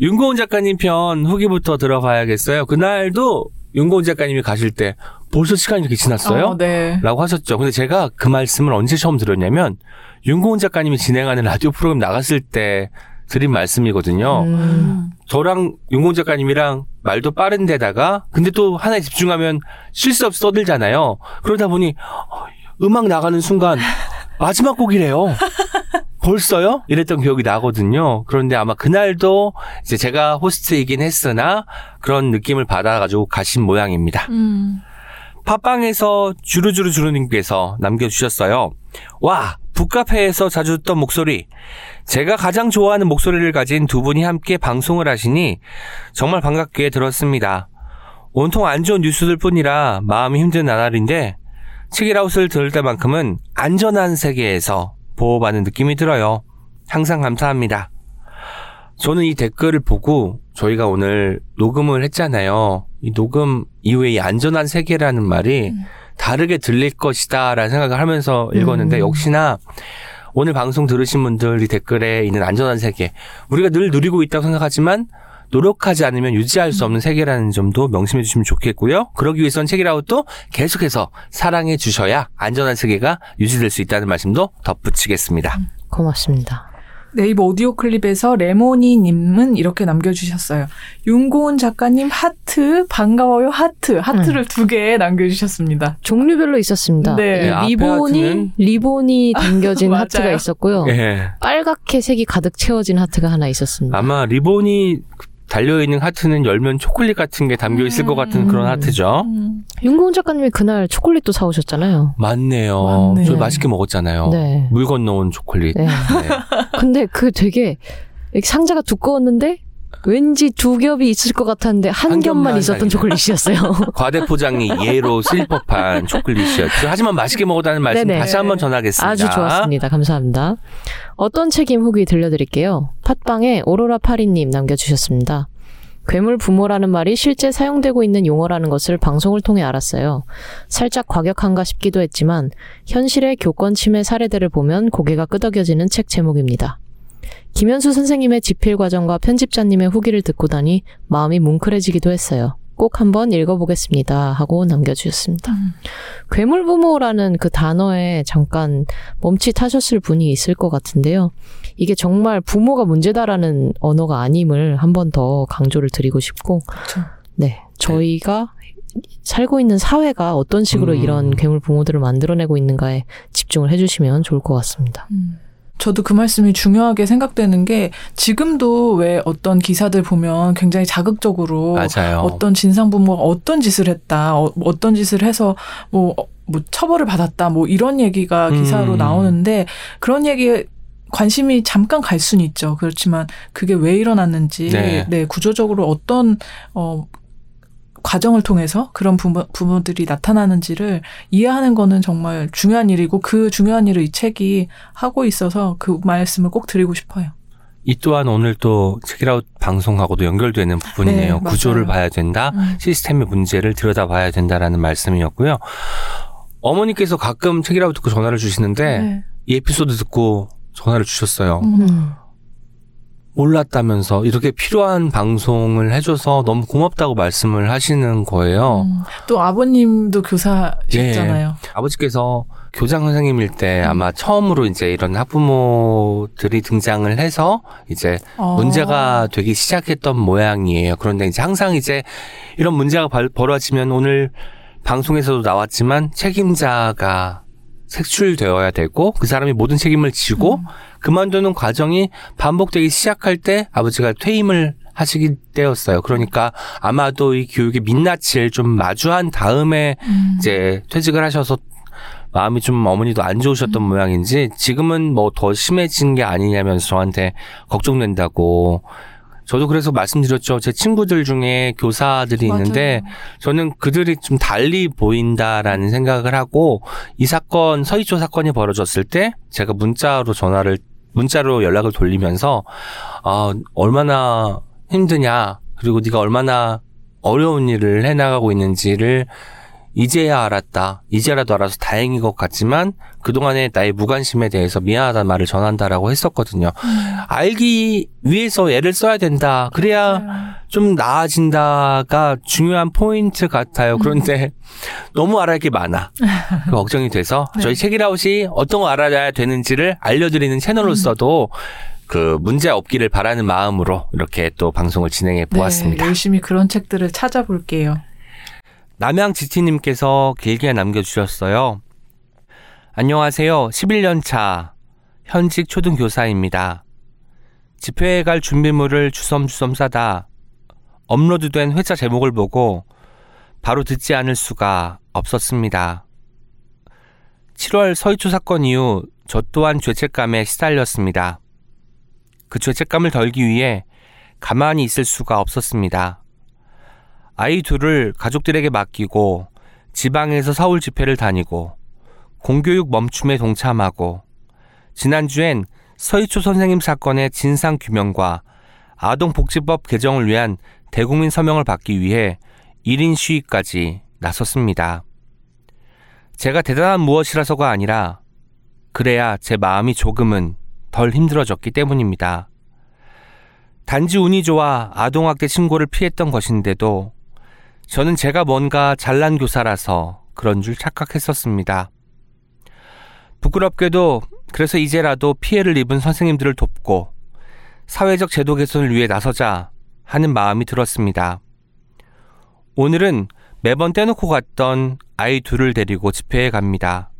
윤고은 작가님 편 후기부터 들어봐야겠어요. 그날도 윤고은 작가님이 가실 때 벌써 시간이 이렇게 지났어요? 어, 네. 라고 하셨죠. 근데 제가 그 말씀을 언제 처음 들었냐면 윤고은 작가님이 진행하는 라디오 프로그램 나갔을 때 드린 말씀이거든요. 음, 저랑 윤고은 작가님이랑 말도 빠른 데다가 근데 또 하나에 집중하면 쉴수 없이 떠들잖아요. 그러다 보니 어, 음악 나가는 순간 마지막 곡이래요. 벌써요? 이랬던 기억이 나거든요. 그런데 아마 그날도 이제 제가 호스트이긴 했으나 그런 느낌을 받아가지고 가신 모양입니다. 음. 팟빵에서 주루주루 주루님께서 남겨주셨어요. 와, 북카페에서 자주 듣던 목소리. 제가 가장 좋아하는 목소리를 가진 두 분이 함께 방송을 하시니 정말 반갑게 들었습니다. 온통 안 좋은 뉴스들 뿐이라 마음이 힘든 나날인데 책이라웃을 들을 때만큼은 안전한 세계에서 보호받는 느낌이 들어요. 항상 감사합니다. 저는 이 댓글을 보고 저희가 오늘 녹음을 했잖아요. 이 녹음 이후에 이 안전한 세계라는 말이 다르게 들릴 것이다 라는 생각을 하면서 읽었는데 음. 역시나 오늘 방송 들으신 분들 이 댓글에 있는 안전한 세계 우리가 늘 누리고 있다고 생각하지만 노력하지 않으면 유지할 수 없는 세계라는 점도 명심해 주시면 좋겠고요. 그러기 위해선 책읽아웃도 계속해서 사랑해 주셔야 안전한 세계가 유지될 수 있다는 말씀도 덧붙이겠습니다. 고맙습니다. 네이버 오디오 클립에서 레모니님은 이렇게 남겨주셨어요. 윤고은 작가님 하트 반가워요 하트 하트를 두개 남겨주셨습니다. 종류별로 있었습니다. 네. 이 네, 리본이 하트는- 리본이 맞아요. 하트가 있었고요. 예. 빨갛게 색이 가득 채워진 하트가 하나 있었습니다. 아마 리본이 달려있는 하트는 열면 초콜릿 같은 게 담겨 있을 것 같은 그런 음. 하트죠. 음. 윤고은 작가님이 그날 초콜릿도 사오셨잖아요. 맞네요. 맞네. 저 맛있게 먹었잖아요. 네. 물 건너온 초콜릿. 네. 네. 근데 그 되게 상자가 두꺼웠는데 왠지 두 겹이 있을 것 같았는데 한, 한 겹만 겹만 있었던. 초콜릿이었어요. 과대 포장이 예로 쓰일 법한 초콜릿이었죠. 하지만 맛있게 먹었다는 말씀 네네. 다시 한번 전하겠습니다. 아주 좋았습니다. 감사합니다. 어떤 책임 후기 들려드릴게요. 팟빵에 오로라 파리님 남겨주셨습니다. 괴물 부모라는 말이 실제 사용되고 있는 용어라는 것을 방송을 통해 알았어요. 살짝 과격한가 싶기도 했지만 현실의 교권 침해 사례들을 보면 고개가 끄덕여지는 책 제목입니다. 김현수 선생님의 집필 과정과 편집자님의 후기를 듣고 나니 마음이 뭉클해지기도 했어요. 꼭 한번 읽어보겠습니다. 하고 남겨주셨습니다. 괴물 부모라는 그 단어에 잠깐 멈칫하셨을 분이 있을 것 같은데요. 이게 정말 부모가 문제다라는 언어가 아님을 한 번 더 강조를 드리고 싶고, 그쵸. 네. 저희가 살고 있는 사회가 어떤 식으로 음. 이런 괴물 부모들을 만들어내고 있는가에 집중을 해주시면 좋을 것 같습니다. 저도 그 말씀이 중요하게 생각되는 게 지금도 왜 어떤 기사들 보면 굉장히 자극적으로 맞아요. 어떤 진상 부모가 어떤 짓을 했다, 어, 떤 짓을 해서 뭐, 어, 뭐 처벌을 받았다, 뭐 이런 얘기가 기사로 음. 나오는데 그런 얘기에 관심이 잠깐 갈 수는 있죠. 그렇지만 그게 왜 일어났는지, 네. 네, 구조적으로 어떤 어 과정을 통해서 그런 부모, 부모들이 나타나는지를 이해하는 거는 정말 중요한 일이고 그 중요한 일을 이 책이 하고 있어서 그 말씀을 꼭 드리고 싶어요. 이 또한 오늘 또 책이라웃 방송하고도 연결되는 부분이네요. 네. 구조를 봐야 된다. 음. 시스템의 문제를 들여다봐야 된다라는 말씀이었고요. 어머니께서 가끔 책이라웃 듣고 전화를 주시는데 네. 이 에피소드 듣고 전화를 주셨어요. 음. 몰랐다면서 이렇게 필요한 방송을 해줘서 너무 고맙다고 말씀을 하시는 거예요. 음. 또 아버님도 교사셨잖아요. 아버지께서 교장 선생님일 때 음. 아마 처음으로 이제 이런 학부모들이 등장을 해서 이제 어. 문제가 되기 시작했던 모양이에요. 그런데 이제 항상 이제 이런 문제가 벌- 벌어지면 오늘 방송에서도 나왔지만 책임자가 색출되어야 되고 그 사람이 모든 책임을 지고 음. 그만두는 과정이 반복되기 시작할 때 아버지가 퇴임을 하시기 때였어요. 그러니까 아마도 이 교육의 민낯을 좀 마주한 다음에 음. 이제 퇴직을 하셔서 마음이 좀 어머니도 안 좋으셨던 모양인지 지금은 뭐 더 심해진 게 아니냐면서 저한테 걱정된다고 저도 그래서 말씀드렸죠. 제 친구들 중에 교사들이 있는데 맞아요. 저는 그들이 좀 달리 보인다라는 생각을 하고 이 사건 서희초 사건이 벌어졌을 때 제가 문자로 전화를 문자로 연락을 돌리면서 아 얼마나 힘드냐 그리고 네가 얼마나 어려운 일을 해나가고 있는지를 이제야 알았다. 이제라도 알아서 다행인 것 같지만 그동안의 나의 무관심에 대해서 미안하다는 말을 전한다라고 했었거든요. 알기 위해서 애를 써야 된다. 그래야 맞아요. 좀 나아진다가 중요한 포인트 같아요. 그런데 너무 알아야 할 게 많아. 그 걱정이 돼서 네. 저희 책이라웃이 어떤 거 알아야 되는지를 알려드리는 채널로서도 그 문제 없기를 바라는 마음으로 이렇게 또 방송을 진행해 보았습니다. 네, 열심히 그런 책들을 찾아볼게요. 남양지티님께서 길게 남겨주셨어요. 안녕하세요. 11년 차 현직 초등교사입니다. 집회에 갈 준비물을 주섬주섬 싸다 업로드된 회차 제목을 보고 바로 듣지 않을 수가 없었습니다. 7월 서희초 사건 이후 저 또한 죄책감에 시달렸습니다. 그 죄책감을 덜기 위해 가만히 있을 수가 없었습니다. 아이 둘을 가족들에게 맡기고 지방에서 서울 집회를 다니고 공교육 멈춤에 동참하고 지난주엔 서희초 선생님 사건의 진상 규명과 아동복지법 개정을 위한 대국민 서명을 받기 위해 1인 시위까지 나섰습니다. 제가 대단한 무엇이라서가 아니라 그래야 제 마음이 조금은 덜 힘들어졌기 때문입니다. 단지 운이 좋아 아동학대 신고를 피했던 것인데도 저는 제가 뭔가 잘난 교사라서 그런 줄 착각했었습니다. 부끄럽게도 그래서 이제라도 피해를 입은 선생님들을 돕고 사회적 제도 개선을 위해 나서자 하는 마음이 들었습니다. 오늘은 매번 떼놓고 갔던 아이 둘을 데리고 집회에 갑니다.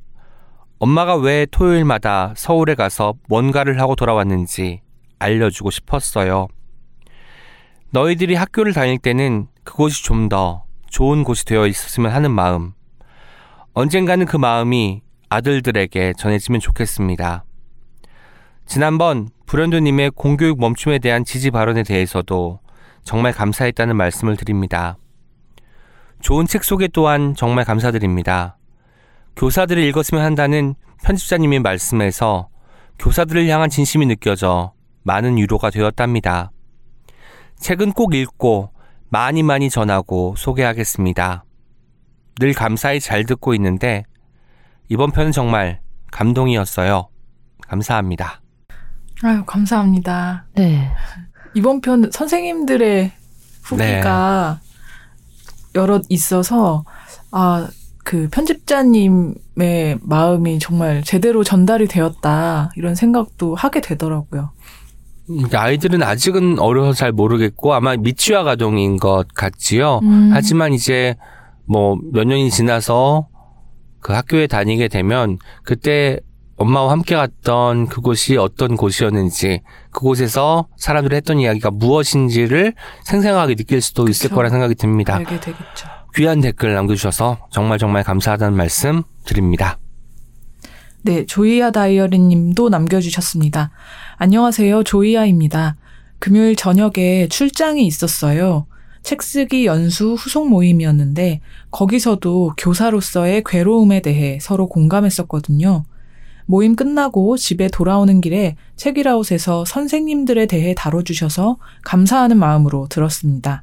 엄마가 왜 토요일마다 서울에 가서 뭔가를 하고 돌아왔는지 알려주고 싶었어요. 너희들이 학교를 다닐 때는 그곳이 좀 더 좋은 곳이 되어 있었으면 하는 마음. 언젠가는 그 마음이 아들들에게 전해지면 좋겠습니다. 지난번 불현두님의 공교육 멈춤에 대한 지지 발언에 대해서도 정말 감사했다는 말씀을 드립니다. 좋은 책 소개 또한 정말 감사드립니다. 교사들을 읽었으면 한다는 편집자님의 말씀에서 교사들을 향한 진심이 느껴져 많은 위로가 되었답니다. 책은 꼭 읽고 많이 많이 전하고 소개하겠습니다. 늘 감사히 잘 듣고 있는데 이번 편은 정말 감동이었어요. 감사합니다. 아유, 감사합니다. 네. 이번 편 선생님들의 후기가 여럿 있어서 아, 그 편집자님의 마음이 정말 제대로 전달이 되었다 이런 생각도 하게 되더라고요. 음, 아이들은 아직은 어려서 잘 모르겠고 아마 미취학 아동인 것 같지요. 음. 하지만 이제 뭐 몇 년이 지나서 그 학교에 다니게 되면 그때 엄마와 함께 갔던 그곳이 어떤 곳이었는지 그곳에서 사람들이 했던 이야기가 무엇인지를 생생하게 느낄 수도 있을 그쵸. 거라 생각이 듭니다. 알게 되겠죠. 귀한 댓글 남겨주셔서 정말 정말 감사하다는 말씀 드립니다. 네, 조이아 다이어리 님도 남겨주셨습니다. 안녕하세요. 조이아입니다. 금요일 저녁에 출장이 있었어요. 책 쓰기 연수 후속 모임이었는데 거기서도 교사로서의 괴로움에 대해 서로 공감했었거든요. 모임 끝나고 집에 돌아오는 길에 책이라웃에서 선생님들에 대해 다뤄주셔서 감사하는 마음으로 들었습니다.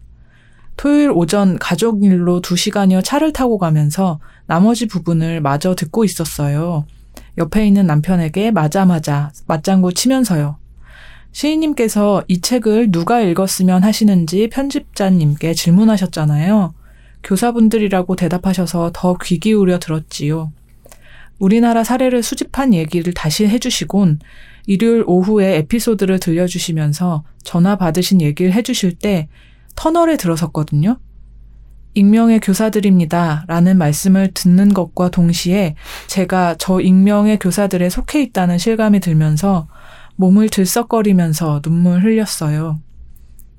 토요일 오전 가족 일로 2시간여 차를 타고 가면서 나머지 부분을 마저 듣고 있었어요. 옆에 있는 남편에게 맞아 맞아 맞장구 치면서요. 시인님께서 이 책을 누가 읽었으면 하시는지 편집자님께 질문하셨잖아요. 교사분들이라고 대답하셔서 더 귀 기울여 들었지요. 우리나라 사례를 수집한 얘기를 다시 해주시곤 일요일 오후에 에피소드를 들려주시면서 전화 받으신 얘기를 해주실 때 터널에 들어섰거든요. 익명의 교사들입니다. 라는 말씀을 듣는 것과 동시에 제가 저 익명의 교사들에 속해 있다는 실감이 들면서 몸을 들썩거리면서 눈물 흘렸어요.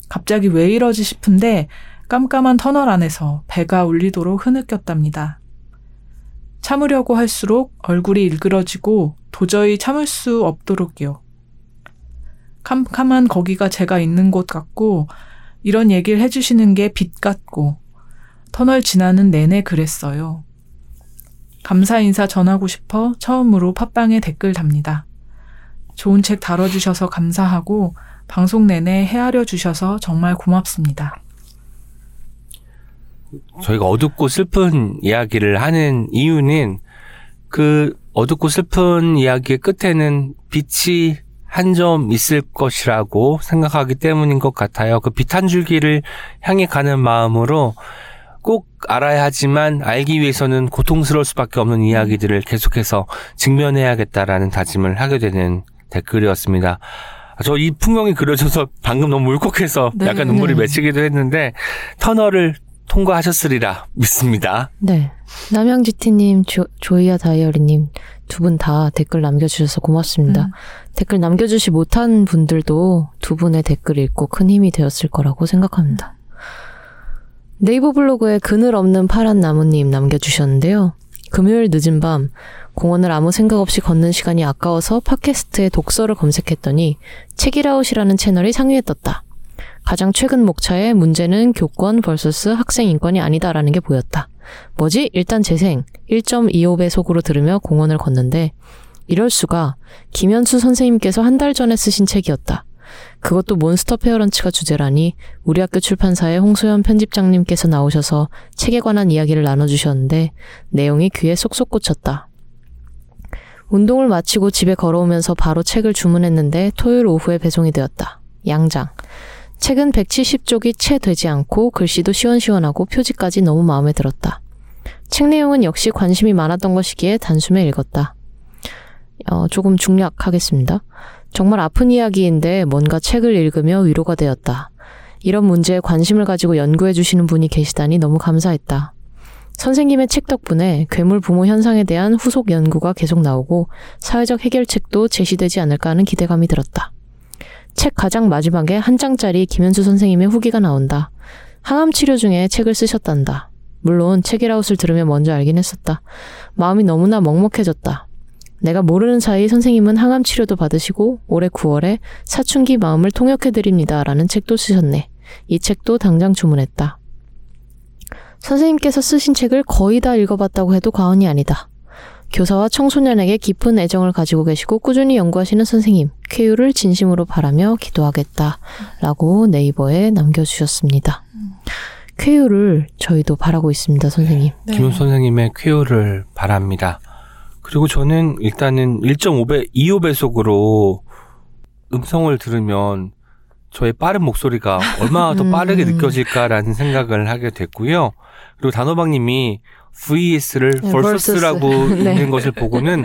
갑자기 왜 이러지 싶은데 깜깜한 터널 안에서 배가 울리도록 흐느꼈답니다. 참으려고 할수록 얼굴이 일그러지고 도저히 참을 수 없도록요. 캄캄한 거기가 제가 있는 곳 같고 이런 얘기를 해주시는 게 빛 같고 터널 지나는 내내 그랬어요. 감사 인사 전하고 싶어 처음으로 팟빵에 댓글 답니다. 좋은 책 다뤄주셔서 감사하고 방송 내내 헤아려 주셔서 정말 고맙습니다. 저희가 어둡고 슬픈 이야기를 하는 이유는 그 어둡고 슬픈 이야기의 끝에는 빛이 한 점 있을 것이라고 생각하기 때문인 것 같아요. 그 빛 한 줄기를 향해 가는 마음으로 꼭 알아야 하지만 알기 위해서는 고통스러울 수밖에 없는 이야기들을 계속해서 직면해야겠다라는 다짐을 하게 되는 댓글이었습니다. 저 이 풍경이 그려져서 방금 너무 울컥해서 네, 약간 눈물이 네. 맺히기도 했는데 터널을 통과하셨으리라 믿습니다. 네. 남양지티님, 조, 조이아 다이어리님 두 분 다 댓글 남겨주셔서 고맙습니다. 음. 댓글 남겨주시 못한 분들도 두 분의 댓글 읽고 큰 힘이 되었을 거라고 생각합니다. 네이버 블로그에 그늘 없는 파란 나무님 남겨주셨는데요. 금요일 늦은 밤 공원을 아무 생각 없이 걷는 시간이 아까워서 팟캐스트에 독서를 검색했더니 책이라웃이라는 채널이 상위에 떴다. 가장 최근 목차에 문제는 교권 vs 학생 인권이 아니다라는 게 보였다. 뭐지? 일단 재생 1.25배 속으로 들으며 공원을 걷는데 이럴 수가 김현수 선생님께서 한 달 전에 쓰신 책이었다. 그것도 몬스터 페어런츠가 주제라니 우리 학교 출판사의 홍소연 편집장님께서 나오셔서 책에 관한 이야기를 나눠주셨는데 내용이 귀에 쏙쏙 꽂혔다. 운동을 마치고 집에 걸어오면서 바로 책을 주문했는데 토요일 오후에 배송이 되었다. 양장. 책은 170쪽이 채 되지 않고 글씨도 시원시원하고 표지까지 너무 마음에 들었다. 책 내용은 역시 관심이 많았던 것이기에 단숨에 읽었다. 어, 조금 중략하겠습니다. 정말 아픈 이야기인데 뭔가 책을 읽으며 위로가 되었다. 이런 문제에 관심을 가지고 연구해 주시는 분이 계시다니 너무 감사했다. 선생님의 책 덕분에 괴물 부모 현상에 대한 후속 연구가 계속 나오고 사회적 해결책도 제시되지 않을까 하는 기대감이 들었다. 책 가장 마지막에 한 장짜리 김현수 선생님의 후기가 나온다. 항암 치료 중에 책을 쓰셨단다. 물론 책이라웃을 들으며 먼저 알긴 했었다. 마음이 너무나 먹먹해졌다. 내가 모르는 사이 선생님은 항암 치료도 받으시고 올해 9월에 사춘기 마음을 통역해드립니다. 라는 책도 쓰셨네. 이 책도 당장 주문했다. 선생님께서 쓰신 책을 거의 다 읽어봤다고 해도 과언이 아니다. 교사와 청소년에게 깊은 애정을 가지고 계시고 꾸준히 연구하시는 선생님, 쾌유를 진심으로 바라며 기도하겠다. 라고 네이버에 남겨주셨습니다. 쾌유를 저희도 바라고 있습니다, 선생님. 네. 김 선생님의 쾌유를 바랍니다. 그리고 저는 일단은 1.5배, 2호배속으로 음성을 들으면 저의 빠른 목소리가 얼마나 더 음. 빠르게 느껴질까라는 생각을 하게 됐고요. 그리고 단호박님이 VS를 네, 벌서스라고 versus. 네. 읽는 것을 보고는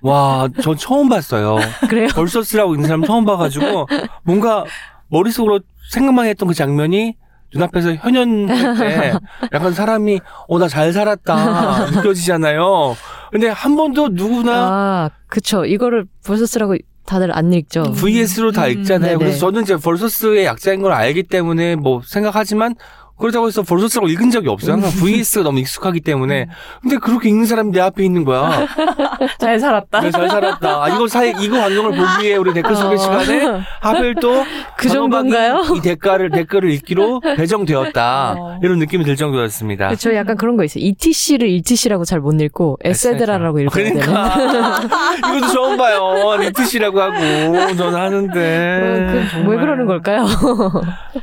와, 전 처음 봤어요. 그래요? 벌서스라고 읽는 사람 처음 봐가지고 뭔가 머릿속으로 생각만 했던 그 장면이 눈앞에서 현연할 때 약간 사람이 어 나 잘 살았다 느껴지잖아요. 근데 한 번도 누구나 아, 그쵸. 이거를 벌써쓰라고 다들 안 읽죠. VS로 다 음, 읽잖아요. 네네. 그래서 저는 이제 벌서스의 약자인 걸 알기 때문에 뭐 생각하지만 그렇다고 해서 벌서스라고 읽은 적이 없어요. 항상 VS가 너무 익숙하기 때문에. 근데 그렇게 읽는 사람이 내 앞에 있는 거야. 잘 살았다. 그래, 잘 살았다. 아, 이거 사이, 이거 방송을 보기 위해 우리 댓글 소개 시간에 하필 또그 정도인가요? 이 댓글을 댓글을 읽기로 배정되었다. 어. 이런 느낌이 들 정도였습니다. 저 약간 그런 거 있어요. ETC를 ETC라고 잘 못 읽고 에세드라라고 읽어야 되는. 그러니까 이것도 처음 봐요. 리트시라고 하고 저는 하는데 어, 그, 왜 그러는 걸까요?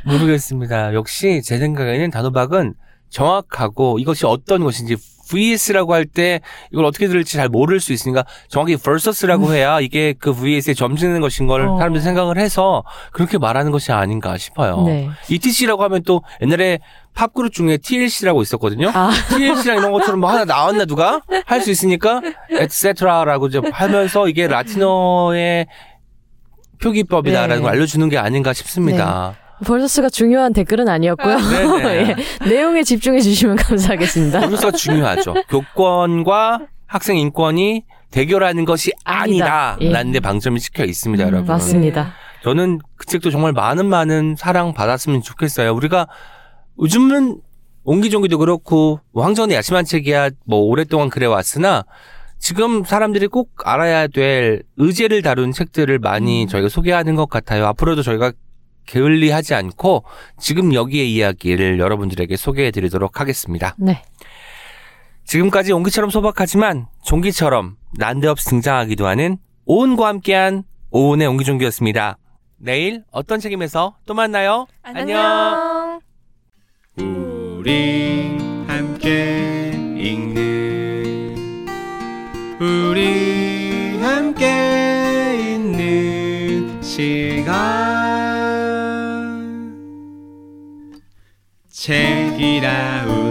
모르겠습니다. 역시 제 생각에 는 단호박은 정확하고 이것이 어떤 것인지 VS라고 할 때 이걸 어떻게 들을지 잘 모를 수 있으니까 정확히 versus라고 해야 이게 그 VS에 점지는 것인 걸 어. 사람들이 생각을 해서 그렇게 말하는 것이 아닌가 싶어요. 네. ETC라고 하면 또 옛날에 팝그룹 중에 TLC라고 있었거든요. 아, TLC랑 이런 것처럼 뭐 하나 나왔나 누가 할 수 있으니까 etc.라고 이제 하면서 이게 라틴어의 표기법이다라는 네. 걸 알려주는 게 아닌가 싶습니다. 벌써스가 중요한 댓글은 아니었고요. 네네. 예, 내용에 집중해 주시면 감사하겠습니다. 점수가 중요하죠. 교권과 학생 인권이 대결하는 것이 아니다. 예. 데 방점이 찍혀 있습니다, 음, 여러분. 맞습니다. 저는 그 책도 정말 많은 많은 사랑 받았으면 좋겠어요. 우리가 요즘은 옹기종기도 그렇고 뭐 황전의 야심한 책이야 뭐 오랫동안 그래 왔으나 지금 사람들이 꼭 알아야 될 의제를 다룬 책들을 많이 음. 저희가 소개하는 것 같아요. 앞으로도 저희가 게을리하지 않고 지금 여기에 이야기를 여러분들에게 소개해 드리도록 하겠습니다. 네. 지금까지 온기처럼 소박하지만 종기처럼 난데없이 등장하기도 하는 오은과 함께한 오은의 온기종기였습니다. 내일 어떤 책임에서 또 만나요. 안녕. 우리 함께 읽는 우리 함께 있는 시간 책이라우.